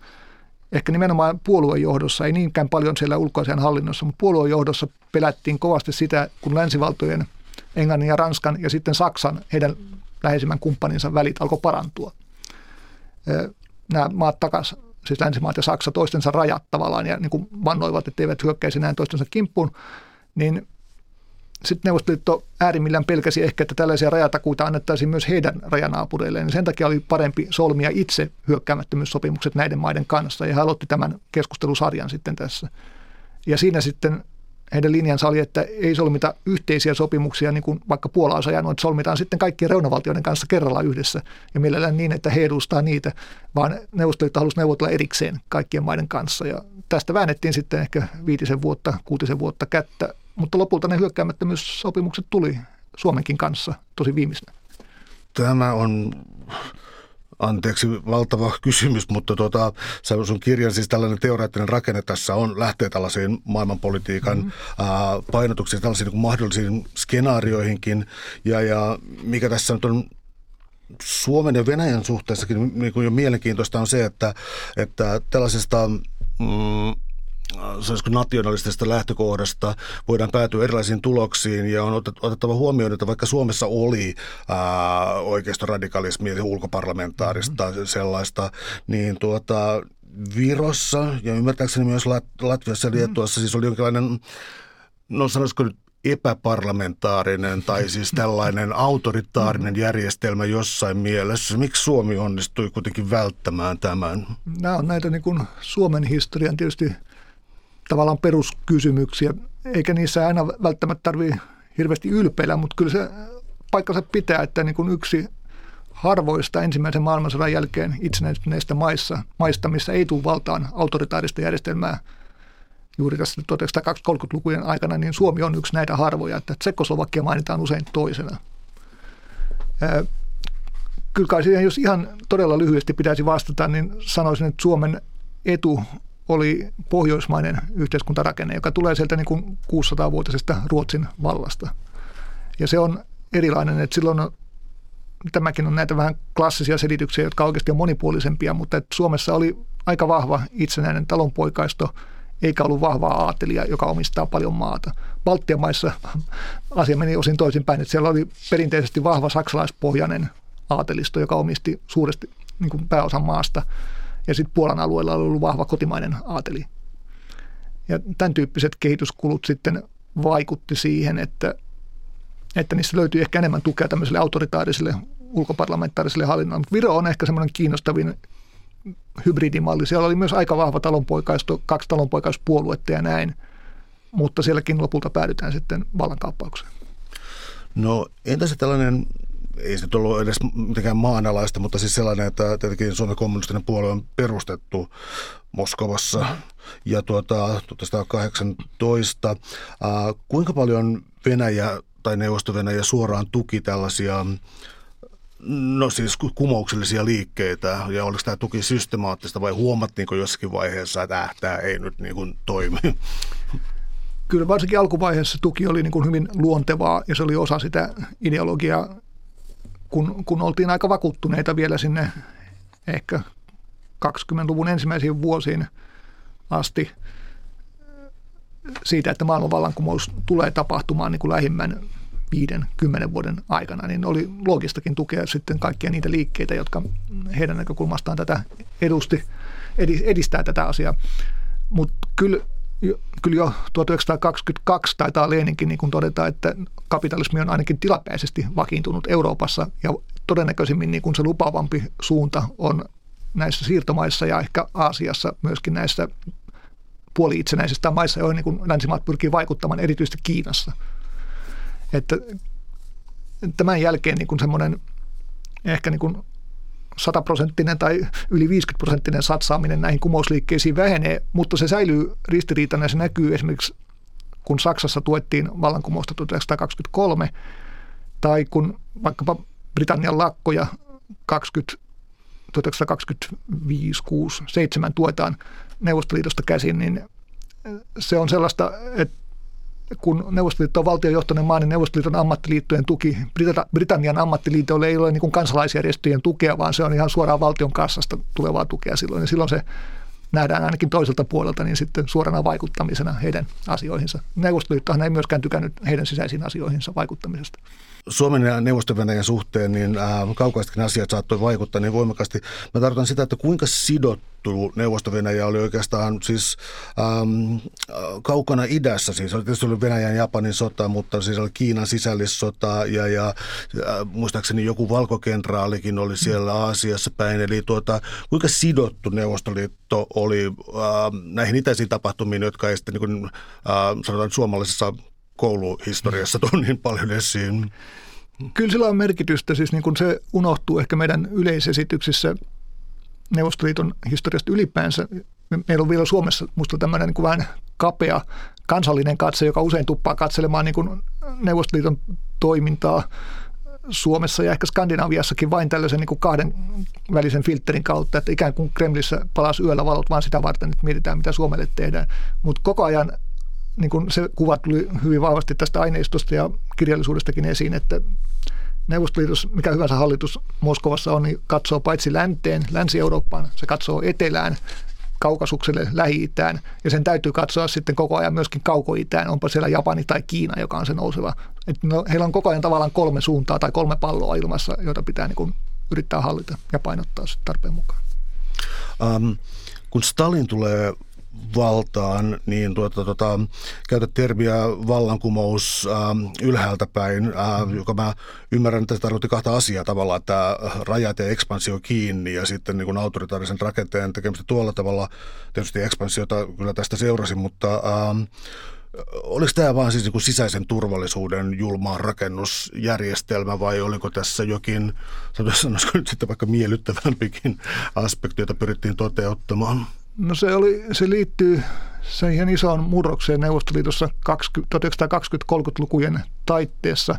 ehkä nimenomaan puoluejohdossa, ei niinkään paljon siellä ulkoasian hallinnossa, mutta puoluejohdossa pelättiin kovasti sitä, kun länsivaltojen, Englannin ja Ranskan ja sitten Saksan, heidän läheisimmän kumppaninsa välit alkoi parantua nämä maat takas, siis länsimaat ja Saksa toistensa rajat tavallaan ja niin kuin vannoivat, että eivät hyökkäisi näin toistensa kimppuun, niin sitten Neuvostoliitto äärimmillään pelkäsi ehkä, että tällaisia rajatakuita annettaisiin myös heidän rajanaapureilleen. Niin sen takia oli parempi solmia itse hyökkäämättömyyssopimukset näiden maiden kanssa ja he aloitti tämän keskustelusarjan sitten tässä. Ja siinä sitten heidän linjansa oli, että ei solmita yhteisiä sopimuksia, niin kuin vaikka Puola on ajanut, että solmitaan sitten kaikkien reunavaltioiden kanssa kerralla yhdessä. Ja mielellään niin, että he edustaa niitä, vaan Neuvostoliitto halusi neuvotella erikseen kaikkien maiden kanssa. Ja tästä väännettiin sitten ehkä viitisen vuotta, kuutisen vuotta kättä, mutta lopulta ne hyökkäämättömyyssopimukset tuli Suomenkin kanssa tosi viimeisenä. Tämä on anteeksi, valtava kysymys, mutta tota, sun kirjan siis tällainen teoreettinen rakenne tässä on, lähtee tällaisiin maailmanpolitiikan mm-hmm. ää, painotuksiin, tällaisiin niin kuin mahdollisiin skenaarioihinkin. Ja, ja mikä tässä nyt on Suomen ja Venäjän suhteessakin niin kuin jo mielenkiintoista on se, että, että tällaisesta mm, nationalistisesta lähtökohdasta voidaan päätyä erilaisiin tuloksiin ja on otettava huomioon, että vaikka Suomessa oli ää, oikeistoradikalismia ja ulkoparlamentaarista mm-hmm. sellaista, niin tuota, Virossa ja ymmärtääkseni myös Latviassa ja Liettuassa siis oli jonkinlainen, no sanoisiko nyt epäparlamentaarinen tai siis tällainen autoritaarinen järjestelmä jossain mielessä. Miksi Suomi onnistui kuitenkin välttämään tämän? Nämä on näitä niin kuin Suomen historian tietysti tavallaan peruskysymyksiä, eikä niissä aina välttämättä tarvitse hirveästi ylpeillä, mutta kyllä se paikkansa pitää, että niin kuin yksi harvoista ensimmäisen maailmansodan jälkeen itsenäistyneistä maissa, maista, missä ei tule valtaan autoritaarista järjestelmää juuri tässä 1930-lukujen aikana, niin Suomi on yksi näitä harvoja, että Tsekoslovakia mainitaan usein toisena. Kyllä kai siihen, jos ihan todella lyhyesti pitäisi vastata, niin sanoisin, että Suomen etu oli pohjoismainen yhteiskuntarakenne, joka tulee sieltä niin kuin 600-vuotisesta Ruotsin vallasta. Ja se on erilainen, että silloin tämäkin on näitä vähän klassisia selityksiä, jotka oikeasti on monipuolisempia, mutta että Suomessa oli aika vahva itsenäinen talonpoikaisto, eikä ollut vahvaa aatelia, joka omistaa paljon maata. Baltian maissa asia meni osin toisinpäin, että siellä oli perinteisesti vahva saksalaispohjainen aatelisto, joka omisti suuresti niin kuin pääosan maasta – ja sitten Puolan alueella oli ollut vahva kotimainen aateli. Ja tämän tyyppiset kehityskulut sitten vaikutti siihen, että, että niissä löytyi ehkä enemmän tukea tämmöiselle autoritaariselle ulkoparlamentaariselle hallinnolle. Mutta Viro on ehkä semmoinen kiinnostavin hybridimalli. Siellä oli myös aika vahva talonpoikaisto, kaksi talonpoikaispuoluetta ja näin, mutta sielläkin lopulta päädytään sitten vallankaappaukseen. No entä se tällainen ei se ollut edes mitenkään maanalaista, mutta siis sellainen, että tietenkin Suomen kommunistinen puolue on perustettu Moskovassa ja tuota, 1918. Äh, kuinka paljon Venäjä tai Neuvosto-Venäjä suoraan tuki tällaisia No siis kumouksellisia liikkeitä ja oliko tämä tuki systemaattista vai huomattiinko jossakin vaiheessa, että äh, tämä ei nyt niin kuin toimi? Kyllä varsinkin alkuvaiheessa tuki oli niin kuin hyvin luontevaa ja se oli osa sitä ideologiaa, kun, kun oltiin aika vakuuttuneita vielä sinne ehkä 20-luvun ensimmäisiin vuosiin asti siitä, että maailmanvallankumous tulee tapahtumaan niin kuin lähimmän viiden, kymmenen vuoden aikana, niin oli loogistakin tukea sitten kaikkia niitä liikkeitä, jotka heidän näkökulmastaan tätä edusti, edistää tätä asiaa. Mutta kyllä, kyllä jo 1922 taitaa Leninkin niin todeta, että kapitalismi on ainakin tilapäisesti vakiintunut Euroopassa ja todennäköisimmin niin kuin se lupaavampi suunta on näissä siirtomaissa ja ehkä Aasiassa myöskin näissä puoli-itsenäisistä maissa, joihin niin länsimaat pyrkii vaikuttamaan, erityisesti Kiinassa – että tämän jälkeen niin kuin semmoinen ehkä niin kuin 100 prosenttinen tai yli 50 prosenttinen satsaaminen näihin kumousliikkeisiin vähenee, mutta se säilyy ristiriitana. Se näkyy esimerkiksi kun Saksassa tuettiin vallankumousta 1923 tai kun vaikkapa Britannian lakkoja 20, 1925, 6, 7 tuetaan Neuvostoliitosta käsin, niin se on sellaista, että kun Neuvostoliitto on valtiojohtoinen maa, niin Neuvostoliiton ammattiliittojen tuki, Britannian ammattiliitoille ei ole niin kuin kansalaisjärjestöjen tukea, vaan se on ihan suoraan valtion kassasta tulevaa tukea silloin. Ja silloin se nähdään ainakin toiselta puolelta niin sitten suorana vaikuttamisena heidän asioihinsa. Neuvostoliittohan ei myöskään tykännyt heidän sisäisiin asioihinsa vaikuttamisesta. Suomen ja neuvoston suhteen niin äh, kaukaistakin asiat saattoi vaikuttaa niin voimakkaasti. Mä tarkoitan sitä, että kuinka sidottu neuvosto oli oikeastaan siis ähm, kaukana idässä. Siis tietysti oli Venäjän ja Japanin sota, mutta siis oli Kiinan sisällissota ja, ja äh, muistaakseni joku valkokenraalikin oli siellä Aasiassa päin. Eli tuota, kuinka sidottu Neuvostoliitto oli äh, näihin itäisiin tapahtumiin, jotka ei sitten niin kuin, äh, sanotaan suomalaisessa kouluhistoriassa tuon niin paljon esiin. Kyllä sillä on merkitystä, siis niin kuin se unohtuu ehkä meidän yleisesityksissä Neuvostoliiton historiasta ylipäänsä. Meillä on vielä Suomessa musta tämmöinen niin vähän kapea kansallinen katse, joka usein tuppaa katselemaan niin kuin Neuvostoliiton toimintaa Suomessa ja ehkä Skandinaviassakin vain tällaisen niin kuin kahden välisen filterin kautta, että ikään kuin Kremlissä palasi yöllä valot vaan sitä varten, että mietitään mitä Suomelle tehdään. Mutta koko ajan niin kuin se kuva tuli hyvin vahvasti tästä aineistosta ja kirjallisuudestakin esiin, että Neuvostoliitos, mikä hyvänsä hallitus Moskovassa on, niin katsoo paitsi länteen, Länsi-Eurooppaan, se katsoo etelään, kaukasukselle, Lähi-Itään, ja sen täytyy katsoa sitten koko ajan myöskin kauko-itään, onpa siellä Japani tai Kiina, joka on se nouseva. Et no, heillä on koko ajan tavallaan kolme suuntaa tai kolme palloa ilmassa, joita pitää niin kuin yrittää hallita ja painottaa tarpeen mukaan. Um, kun Stalin tulee valtaan, niin tuota, tuota, käytät termiä vallankumous äh, ylhäältä päin, äh, joka mä ymmärrän, että se tarkoitti kahta asiaa tavallaan, että rajat ja ekspansio kiinni ja sitten niin kuin autoritaarisen rakenteen tekemistä tuolla tavalla. Tietysti ekspansiota kyllä tästä seurasi, mutta äh, Oliko tämä vaan siis niin sisäisen turvallisuuden julmaa rakennusjärjestelmä vai oliko tässä jokin, sanoisiko nyt sitten vaikka miellyttävämpikin aspekti, jota pyrittiin toteuttamaan? No se, oli, se liittyy siihen isoon murrokseen Neuvostoliitossa 1920-30-lukujen taitteessa,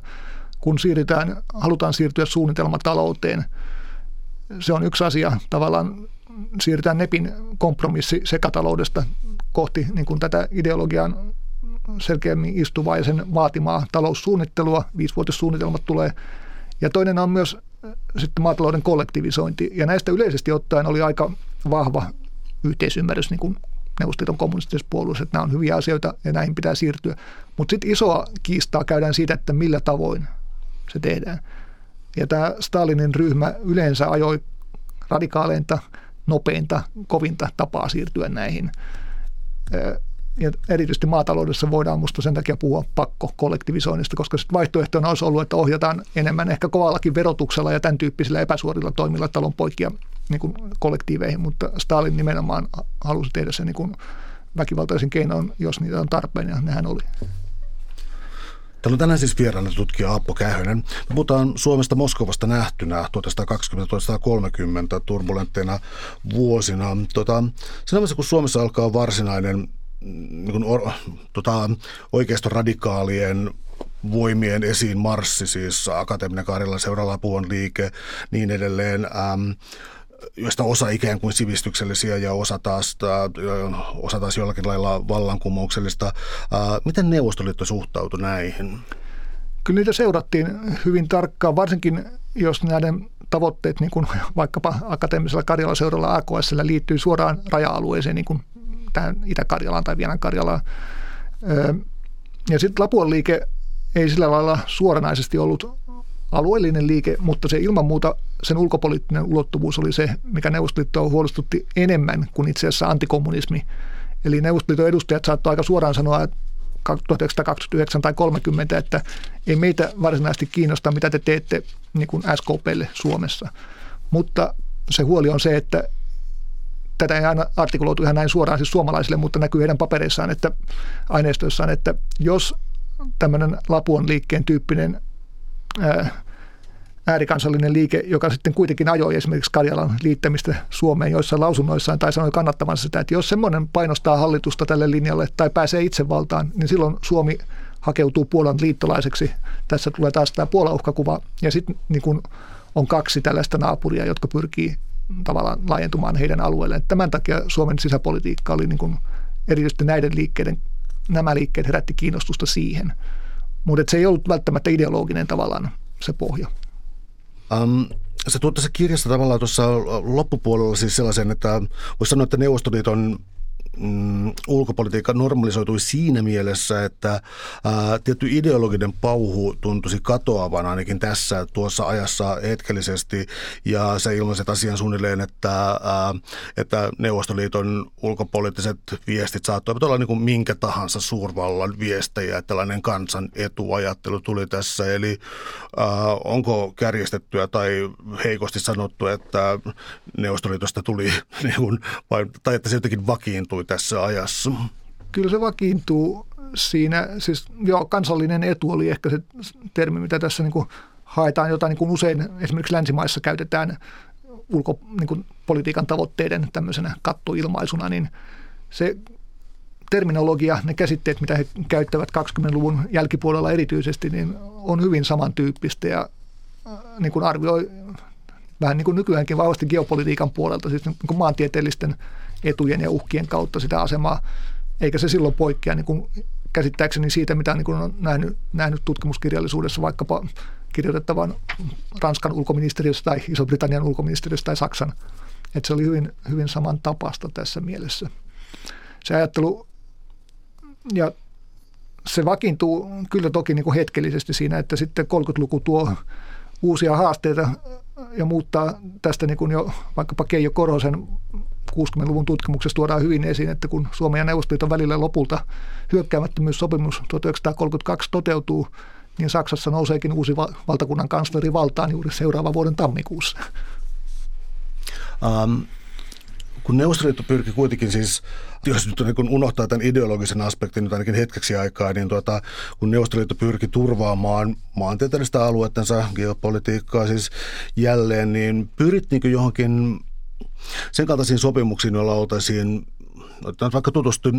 kun siirrytään, halutaan siirtyä suunnitelmatalouteen. Se on yksi asia. Tavallaan siirrytään NEPin kompromissi sekataloudesta kohti niin kuin tätä ideologian selkeämmin istuvaa ja sen vaatimaa taloussuunnittelua. Viisivuotissuunnitelmat tulee. Ja toinen on myös sitten maatalouden kollektivisointi. Ja näistä yleisesti ottaen oli aika vahva yhteisymmärrys niin kuin Neuvostoliiton kommunistisessa puolueessa, että nämä on hyviä asioita ja näihin pitää siirtyä. Mutta sitten isoa kiistaa käydään siitä, että millä tavoin se tehdään. Ja tämä Stalinin ryhmä yleensä ajoi radikaaleinta, nopeinta, kovinta tapaa siirtyä näihin. Ja erityisesti maataloudessa voidaan musta sen takia puhua pakko kollektivisoinnista, koska sitten vaihtoehtona olisi ollut, että ohjataan enemmän ehkä kovallakin verotuksella ja tämän tyyppisillä epäsuorilla toimilla talon poikia niin kuin kollektiiveihin, mutta Stalin nimenomaan halusi tehdä sen niin kuin väkivaltaisen keinoin, jos niitä on tarpeen, ja nehän oli. Täällä on tänään siis vieraana tutkija Appo Kähönen. Puhutaan Suomesta Moskovasta nähtynä 1920-1930 turbulentteina vuosina. Tota, siinä kun Suomessa alkaa varsinainen mm, niin kuin, or, tota, oikeiston radikaalien voimien esiin marssi, siis Akateeminen Karjala, Seuralapuon liike, niin edelleen. Ähm, joista osa ikään kuin sivistyksellisiä ja osa taas, osa taas jollakin lailla vallankumouksellista. Miten Neuvostoliitto suhtautui näihin? Kyllä niitä seurattiin hyvin tarkkaan, varsinkin jos näiden tavoitteet, niin kuin vaikkapa akateemisella Karjala-seuralla AKSllä liittyy suoraan raja-alueeseen, niin kuin tähän Itä-Karjalaan tai Vienan-Karjalaan. Ja sitten Lapuan liike ei sillä lailla suoranaisesti ollut alueellinen liike, mutta se ilman muuta sen ulkopoliittinen ulottuvuus oli se, mikä Neuvostoliittoa huolestutti enemmän kuin itse asiassa antikommunismi. Eli Neuvostoliiton edustajat saattoivat aika suoraan sanoa, että 1929 tai 30, että ei meitä varsinaisesti kiinnosta, mitä te teette niin kuin SKPlle Suomessa. Mutta se huoli on se, että tätä ei aina artikuloitu ihan näin suoraan siis suomalaisille, mutta näkyy heidän papereissaan, että aineistoissaan, että jos tämmöinen Lapuan liikkeen tyyppinen äärikansallinen liike, joka sitten kuitenkin ajoi esimerkiksi Karjalan liittämistä Suomeen joissain lausunnoissaan tai sanoi kannattavansa sitä, että jos semmoinen painostaa hallitusta tälle linjalle tai pääsee itsevaltaan, niin silloin Suomi hakeutuu Puolan liittolaiseksi. Tässä tulee taas tämä Puola-uhkakuva ja sitten niin kun on kaksi tällaista naapuria, jotka pyrkii tavallaan laajentumaan heidän alueelleen. Tämän takia Suomen sisäpolitiikka oli niin kun, erityisesti näiden liikkeiden, nämä liikkeet herätti kiinnostusta siihen. Mutta se ei ollut välttämättä ideologinen tavallaan se pohja. Um, sä tuot tässä kirjassa tavallaan tuossa loppupuolella siis sellaisen, että voisi sanoa, että Neuvostoliiton mm, ulkopolitiikka normalisoitui siinä mielessä, että ää, tietty ideologinen pauhu tuntuisi katoavan ainakin tässä tuossa ajassa hetkellisesti ja se ilmaiset asian suunnilleen, että, ää, että Neuvostoliiton ulkopoliittiset viestit saattoivat olla niin kuin minkä tahansa suurvallan viestejä, että tällainen kansan etuajattelu tuli tässä. Eli ää, onko kärjestettyä tai heikosti sanottu, että Neuvostoliitosta tuli, niin vai, tai että se jotenkin vakiintui tässä ajassa? Kyllä se vakiintuu siinä. Siis joo, kansallinen etu oli ehkä se termi, mitä tässä niin kuin haetaan, jota niin kuin usein esimerkiksi länsimaissa käytetään ulkopolitiikan tavoitteiden tämmöisenä kattoilmaisuna, niin se terminologia, ne käsitteet, mitä he käyttävät 20-luvun jälkipuolella erityisesti, niin on hyvin samantyyppistä ja äh, niin kuin arvioi vähän niin kuin nykyäänkin vahvasti geopolitiikan puolelta, siis niin kuin maantieteellisten etujen ja uhkien kautta sitä asemaa, eikä se silloin poikkea niin kuin käsittääkseni siitä, mitä niin kuin on nähnyt, nähnyt tutkimuskirjallisuudessa vaikkapa kirjoitettavan Ranskan ulkoministeriössä tai Iso-Britannian ulkoministeriössä tai Saksan. Että se oli hyvin, hyvin saman tapasta tässä mielessä. Se ajattelu ja se vakiintuu kyllä toki niin kuin hetkellisesti siinä, että sitten 30-luku tuo uusia haasteita ja muuttaa tästä niin kuin jo vaikkapa Keijo Korhosen 60-luvun tutkimuksessa tuodaan hyvin esiin, että kun Suomen ja Neuvostoliiton välillä lopulta hyökkäämättömyyssopimus 1932 toteutuu, niin Saksassa nouseekin uusi valtakunnan kansleri valtaan juuri seuraavan vuoden tammikuussa. Um, kun Neuvostoliitto pyrki kuitenkin siis, jos nyt niin unohtaa tämän ideologisen aspektin nyt ainakin hetkeksi aikaa, niin tuota, kun Neuvostoliitto pyrki turvaamaan maantieteellistä aluettensa geopolitiikkaa siis jälleen, niin pyrittiinkö johonkin sen kaltaisiin sopimuksiin, joilla oltaisiin otetaan vaikka tutustu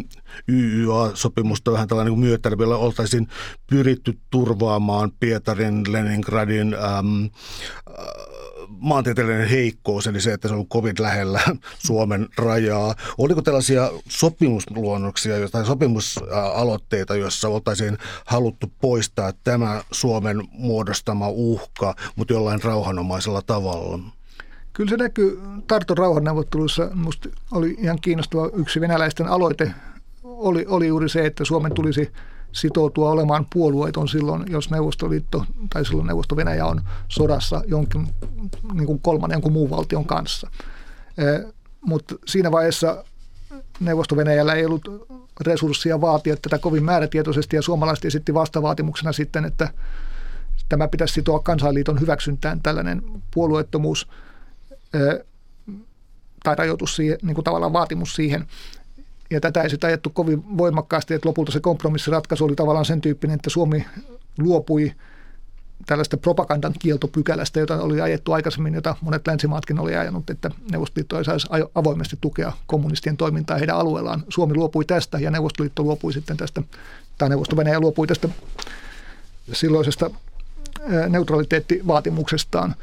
YYA-sopimusta vähän tällainen niin myötäilyllä, oltaisiin pyritty turvaamaan Pietarin, Leningradin äm, äh, maantieteellinen heikkous, eli se, että se on kovin lähellä Suomen rajaa. Oliko tällaisia sopimusluonnoksia tai sopimusaloitteita, joissa oltaisiin haluttu poistaa tämä Suomen muodostama uhka, mutta jollain rauhanomaisella tavalla? Kyllä se näkyy Tarton rauhanneuvotteluissa. Minusta oli ihan kiinnostava yksi venäläisten aloite. Oli, oli juuri se, että Suomen tulisi sitoutua olemaan puolueeton silloin, jos Neuvostoliitto tai silloin Neuvosto-Venäjä on sodassa jonkin niin kuin kolmannen jonkun muun valtion kanssa. E, mutta siinä vaiheessa Neuvosto-Venäjällä ei ollut resursseja vaatia tätä kovin määrätietoisesti ja suomalaiset esitti vastavaatimuksena sitten, että tämä pitäisi sitoa kansainliiton hyväksyntään tällainen puolueettomuus – tai rajoitus siihen, niin kuin tavallaan vaatimus siihen. Ja tätä ei sitä ajettu kovin voimakkaasti, että lopulta se kompromissiratkaisu oli tavallaan sen tyyppinen, että Suomi luopui tällaista propagandan kieltopykälästä, jota oli ajettu aikaisemmin, jota monet länsimaatkin oli ajanut, että Neuvostoliitto ei saisi avoimesti tukea kommunistien toimintaa heidän alueellaan. Suomi luopui tästä ja Neuvostoliitto luopui sitten tästä, tai Neuvosto-Venäjä luopui tästä silloisesta neutraliteettivaatimuksestaan.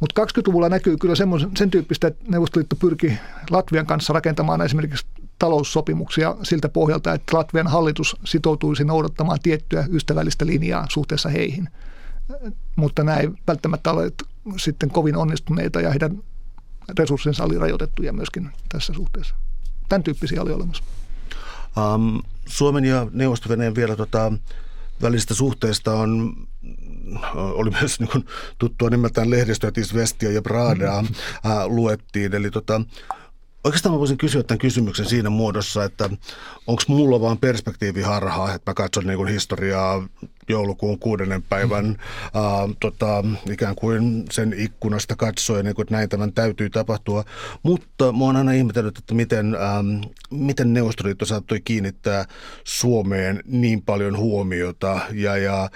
Mutta 20-luvulla näkyy kyllä sen tyyppistä, että Neuvostoliitto pyrki Latvian kanssa rakentamaan esimerkiksi taloussopimuksia siltä pohjalta, että Latvian hallitus sitoutuisi noudattamaan tiettyä ystävällistä linjaa suhteessa heihin. Mutta nämä ei välttämättä ole sitten kovin onnistuneita ja heidän resurssinsa oli rajoitettuja myöskin tässä suhteessa. Tämän tyyppisiä oli olemassa. Um, Suomen ja neuvosto vielä tota, välisistä suhteista on oli myös niin kuin tuttua nimeltään lehdistöä, Vestia ja Bradaa mm-hmm. luettiin. Eli tota, Oikeastaan mä voisin kysyä tämän kysymyksen siinä muodossa, että onko mulla vaan perspektiiviharhaa, että mä katson niin kuin historiaa joulukuun kuudennen päivän mm. ää, tota, ikään kuin sen ikkunasta katsoen, niin kuin, että näin tämän täytyy tapahtua. Mutta mä oon aina ihmetellyt, että miten, ää, miten Neuvostoliitto saattoi kiinnittää Suomeen niin paljon huomiota ja, ja ää,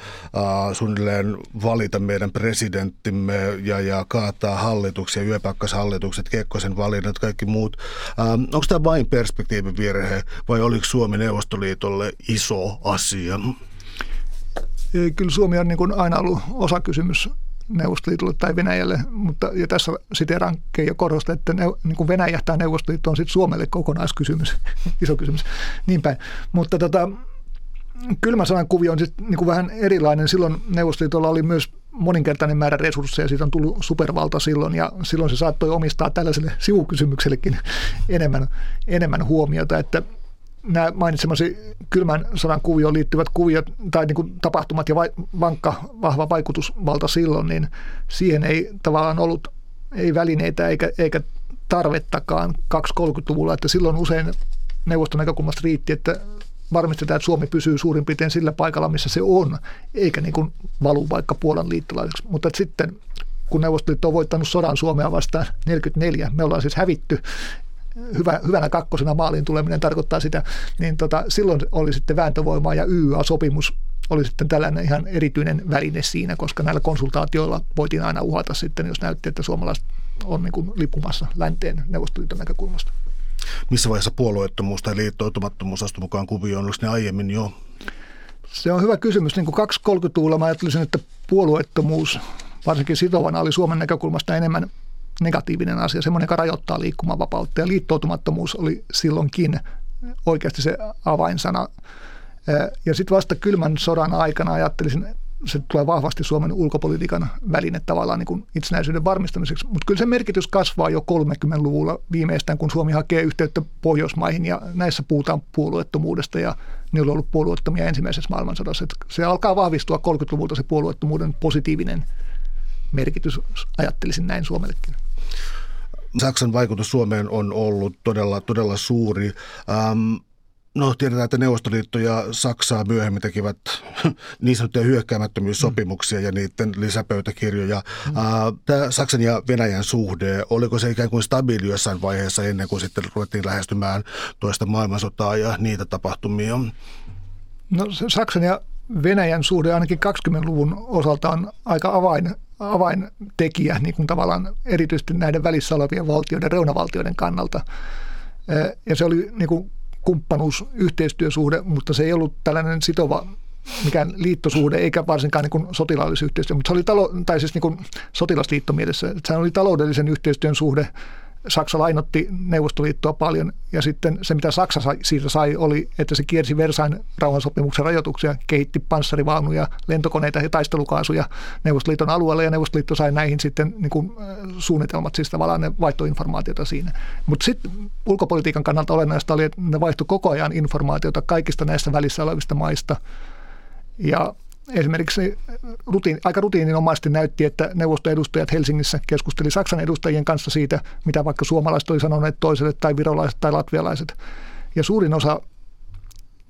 suunnilleen valita meidän presidenttimme ja, ja kaataa hallituksia, yöpakkashallitukset, Kekkosen valinnat, kaikki muut. Ää, onko tämä vain perspektiivin virhe vai oliko Suomi Neuvostoliitolle iso asia? Kyllä Suomi on niin aina ollut osakysymys Neuvostoliitolle tai Venäjälle, mutta ja tässä siteeraan Keijo Korhosta, että ne, niin kuin Venäjä tai Neuvostoliitto on sitten Suomelle kokonaiskysymys, iso kysymys, niin päin. Mutta tota, kylmä sanan kuvio on sitten niin vähän erilainen. Silloin Neuvostoliitolla oli myös moninkertainen määrä resursseja, siitä on tullut supervalta silloin ja silloin se saattoi omistaa tällaiselle sivukysymyksellekin enemmän, enemmän huomiota, että nämä mainitsemasi kylmän sodan kuvioon liittyvät kuviot tai niin kuin tapahtumat ja vankka, vahva vaikutusvalta silloin, niin siihen ei tavallaan ollut ei välineitä eikä, eikä tarvettakaan 230-luvulla, että silloin usein neuvoston näkökulmasta riitti, että varmistetaan, että Suomi pysyy suurin piirtein sillä paikalla, missä se on, eikä niin kuin valu vaikka Puolan liittolaiseksi. Mutta sitten kun Neuvostoliitto on voittanut sodan Suomea vastaan 44, me ollaan siis hävitty hyvä, hyvänä kakkosena maaliin tuleminen tarkoittaa sitä, niin tota, silloin oli sitten vääntövoimaa ja YYA-sopimus oli sitten tällainen ihan erityinen väline siinä, koska näillä konsultaatioilla voitiin aina uhata sitten, jos näytti, että suomalaiset on niin kuin lipumassa länteen Neuvostoliiton näkökulmasta. Missä vaiheessa puolueettomuus tai liittoutumattomuus astui mukaan kuvioon? Oliko ne aiemmin jo? Se on hyvä kysymys. Niin kuin 230-luvulla mä ajattelisin, että puolueettomuus varsinkin sitovana oli Suomen näkökulmasta enemmän negatiivinen asia, semmoinen, joka rajoittaa liikkumavapautta. Ja liittoutumattomuus oli silloinkin oikeasti se avainsana. Ja sitten vasta kylmän sodan aikana ajattelisin, se tulee vahvasti Suomen ulkopolitiikan väline tavallaan niin kuin itsenäisyyden varmistamiseksi. Mutta kyllä se merkitys kasvaa jo 30-luvulla viimeistään, kun Suomi hakee yhteyttä Pohjoismaihin ja näissä puhutaan puolueettomuudesta ja niillä on ollut puolueettomia ensimmäisessä maailmansodassa. Et se alkaa vahvistua 30-luvulta se puolueettomuuden positiivinen merkitys, ajattelisin näin Suomellekin. Saksan vaikutus Suomeen on ollut todella, todella suuri. Ähm, No tiedetään, että Neuvostoliitto ja Saksaa myöhemmin tekivät niin sanottuja hyökkäämättömyyssopimuksia mm. ja niiden lisäpöytäkirjoja. Mm. Tämä Saksan ja Venäjän suhde, oliko se ikään kuin stabiili jossain vaiheessa ennen kuin sitten ruvettiin lähestymään toista maailmansotaa ja niitä tapahtumia? No Saksan ja Venäjän suhde ainakin 20-luvun osalta on aika avain avaintekijä niin kuin tavallaan erityisesti näiden välissä olevien valtioiden, reunavaltioiden kannalta. Ja se oli niin kuin kumppanuus, yhteistyösuhde, mutta se ei ollut tällainen sitova mikään liittosuhde, eikä varsinkaan niin sotilaallisyhteistyö, mutta se oli talo, tai siis niin kuin sotilasliittomielessä. Se oli taloudellisen yhteistyön suhde Saksa lainotti Neuvostoliittoa paljon ja sitten se, mitä Saksa sai, siitä sai, oli, että se kiersi Versain rauhansopimuksen rajoituksia, kehitti panssarivaunuja, lentokoneita ja taistelukaasuja Neuvostoliiton alueelle ja Neuvostoliitto sai näihin sitten niin kuin, suunnitelmat, siis tavallaan ne vaihtoi informaatiota siinä. Mutta sitten ulkopolitiikan kannalta olennaista oli, että ne vaihtoi koko ajan informaatiota kaikista näistä välissä olevista maista ja esimerkiksi rutiin, aika rutiininomaisesti näytti, että neuvostoedustajat Helsingissä keskusteli Saksan edustajien kanssa siitä, mitä vaikka suomalaiset oli sanoneet toiselle tai virolaiset tai latvialaiset. Ja suurin osa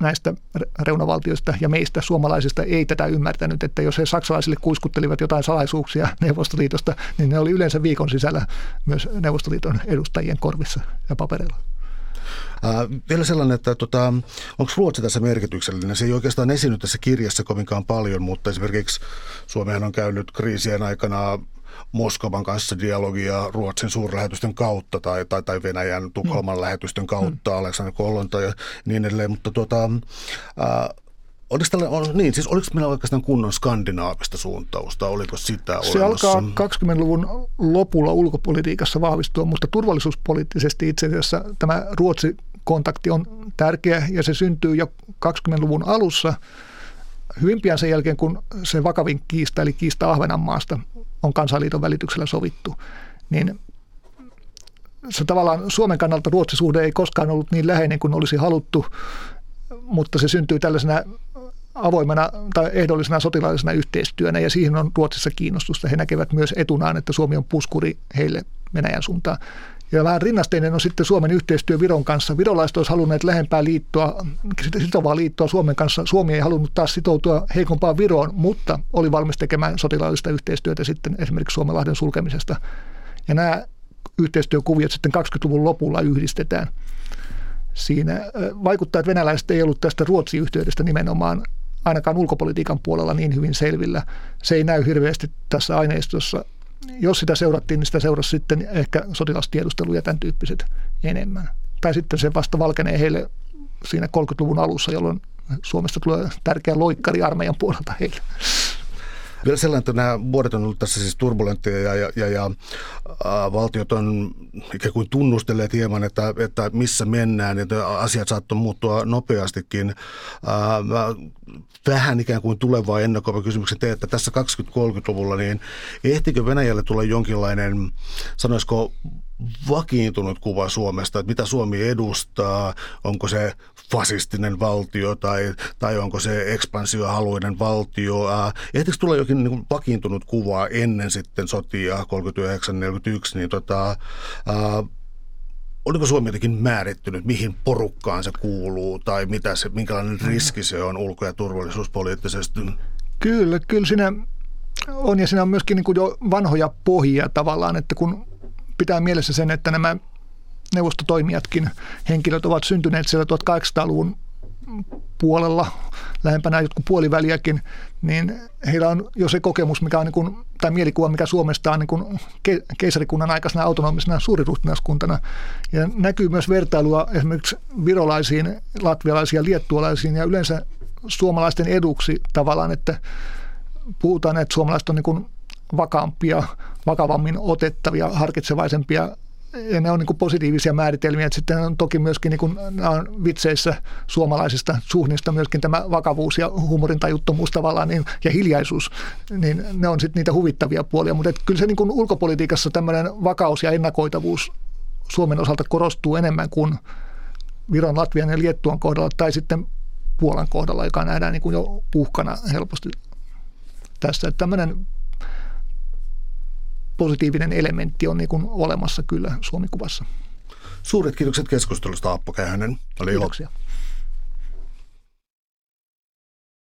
näistä reunavaltioista ja meistä suomalaisista ei tätä ymmärtänyt, että jos he saksalaisille kuiskuttelivat jotain salaisuuksia Neuvostoliitosta, niin ne oli yleensä viikon sisällä myös Neuvostoliiton edustajien korvissa ja papereilla. Äh, vielä sellainen, että tota, onko Ruotsi tässä merkityksellinen? Se ei oikeastaan esiinny tässä kirjassa kovinkaan paljon, mutta esimerkiksi Suomihan on käynyt kriisien aikana Moskovan kanssa dialogia Ruotsin suurlähetysten kautta tai, tai, tai Venäjän Tukholman mm. lähetystön kautta, mm. Aleksander Kollonta ja niin edelleen. Mutta tuota, äh, Oliko, tällä, on, niin, siis oliko meillä oikeastaan kunnon skandinaavista suuntausta? Oliko sitä Se olemassa? alkaa 20-luvun lopulla ulkopolitiikassa vahvistua, mutta turvallisuuspoliittisesti itse asiassa tämä Ruotsi-kontakti on tärkeä ja se syntyy jo 20-luvun alussa hyvin pian sen jälkeen, kun se vakavin kiista, eli kiista Ahvenanmaasta, on kansanliiton välityksellä sovittu, niin se tavallaan Suomen kannalta Ruotsisuhde ei koskaan ollut niin läheinen kuin olisi haluttu, mutta se syntyy tällaisena avoimena tai ehdollisena sotilaallisena yhteistyönä ja siihen on Ruotsissa kiinnostusta. He näkevät myös etunaan, että Suomi on puskuri heille Venäjän suuntaan. Ja vähän rinnasteinen on sitten Suomen yhteistyö Viron kanssa. Virolaiset olisivat halunneet lähempää liittoa, sitovaa liittoa Suomen kanssa. Suomi ei halunnut taas sitoutua heikompaan Viroon, mutta oli valmis tekemään sotilaallista yhteistyötä sitten esimerkiksi Suomenlahden sulkemisesta. Ja nämä yhteistyökuviot sitten 20-luvun lopulla yhdistetään. Siinä vaikuttaa, että venäläiset ei ollut tästä Ruotsi-yhteydestä nimenomaan ainakaan ulkopolitiikan puolella niin hyvin selvillä. Se ei näy hirveästi tässä aineistossa. Jos sitä seurattiin, niin sitä seurasi sitten ehkä sotilastiedustelu ja tämän tyyppiset enemmän. Tai sitten se vasta valkenee heille siinä 30-luvun alussa, jolloin Suomesta tulee tärkeä loikkari armeijan puolelta heille. Vielä sellainen, että nämä vuodet on ollut tässä siis turbulenttia ja, ja, ja, ja ä, valtiot on ikään kuin tunnustelleet hieman, että, että missä mennään, että asiat saattoi muuttua nopeastikin. Ä, vähän ikään kuin tulevaa ennakoiva kysymyksen te, että tässä 20-30-luvulla, niin ehtikö Venäjälle tulla jonkinlainen, sanoisiko vakiintunut kuva Suomesta, että mitä Suomi edustaa, onko se fasistinen valtio tai, tai onko se ekspansiohaluinen valtio. Ehtikö tulla jokin niin kuin vakiintunut kuva ennen sitten sotia 39-41, niin tota, ää, oliko Suomi jotenkin määrittynyt, mihin porukkaan se kuuluu tai mitä se, minkälainen riski se on ulko- ja turvallisuuspoliittisesti? Kyllä, kyllä siinä on ja siinä on myöskin niin kuin jo vanhoja pohjia tavallaan, että kun pitää mielessä sen, että nämä neuvostotoimijatkin henkilöt ovat syntyneet siellä 1800-luvun puolella, lähempänä jotkut puoliväliäkin, niin heillä on jo se kokemus, mikä on niin kuin, tai mielikuva, mikä Suomesta on niin kuin keisarikunnan aikaisena autonomisena suuriruhtinaskuntana. Ja näkyy myös vertailua esimerkiksi virolaisiin, latvialaisiin ja liettualaisiin ja yleensä suomalaisten eduksi tavallaan, että puhutaan, että suomalaiset on niin kuin vakaampia, vakavammin otettavia, harkitsevaisempia ja ne on niin positiivisia määritelmiä. Että sitten on toki myöskin niin kuin, on vitseissä suomalaisista suhdista myöskin tämä vakavuus ja huumorintajuttomuus tavallaan niin, ja hiljaisuus, niin ne on sitten niitä huvittavia puolia. Mutta kyllä se niin kuin ulkopolitiikassa tämmöinen vakaus ja ennakoitavuus Suomen osalta korostuu enemmän kuin Viron, Latvian ja Liettuan kohdalla tai sitten Puolan kohdalla, joka nähdään niin kuin jo uhkana helposti tässä. Että tämmöinen positiivinen elementti on niin kuin olemassa kyllä Suomikuvassa. Suuret kiitokset keskustelusta Appo Kähönen. Oli Kiitoksia. Ilo.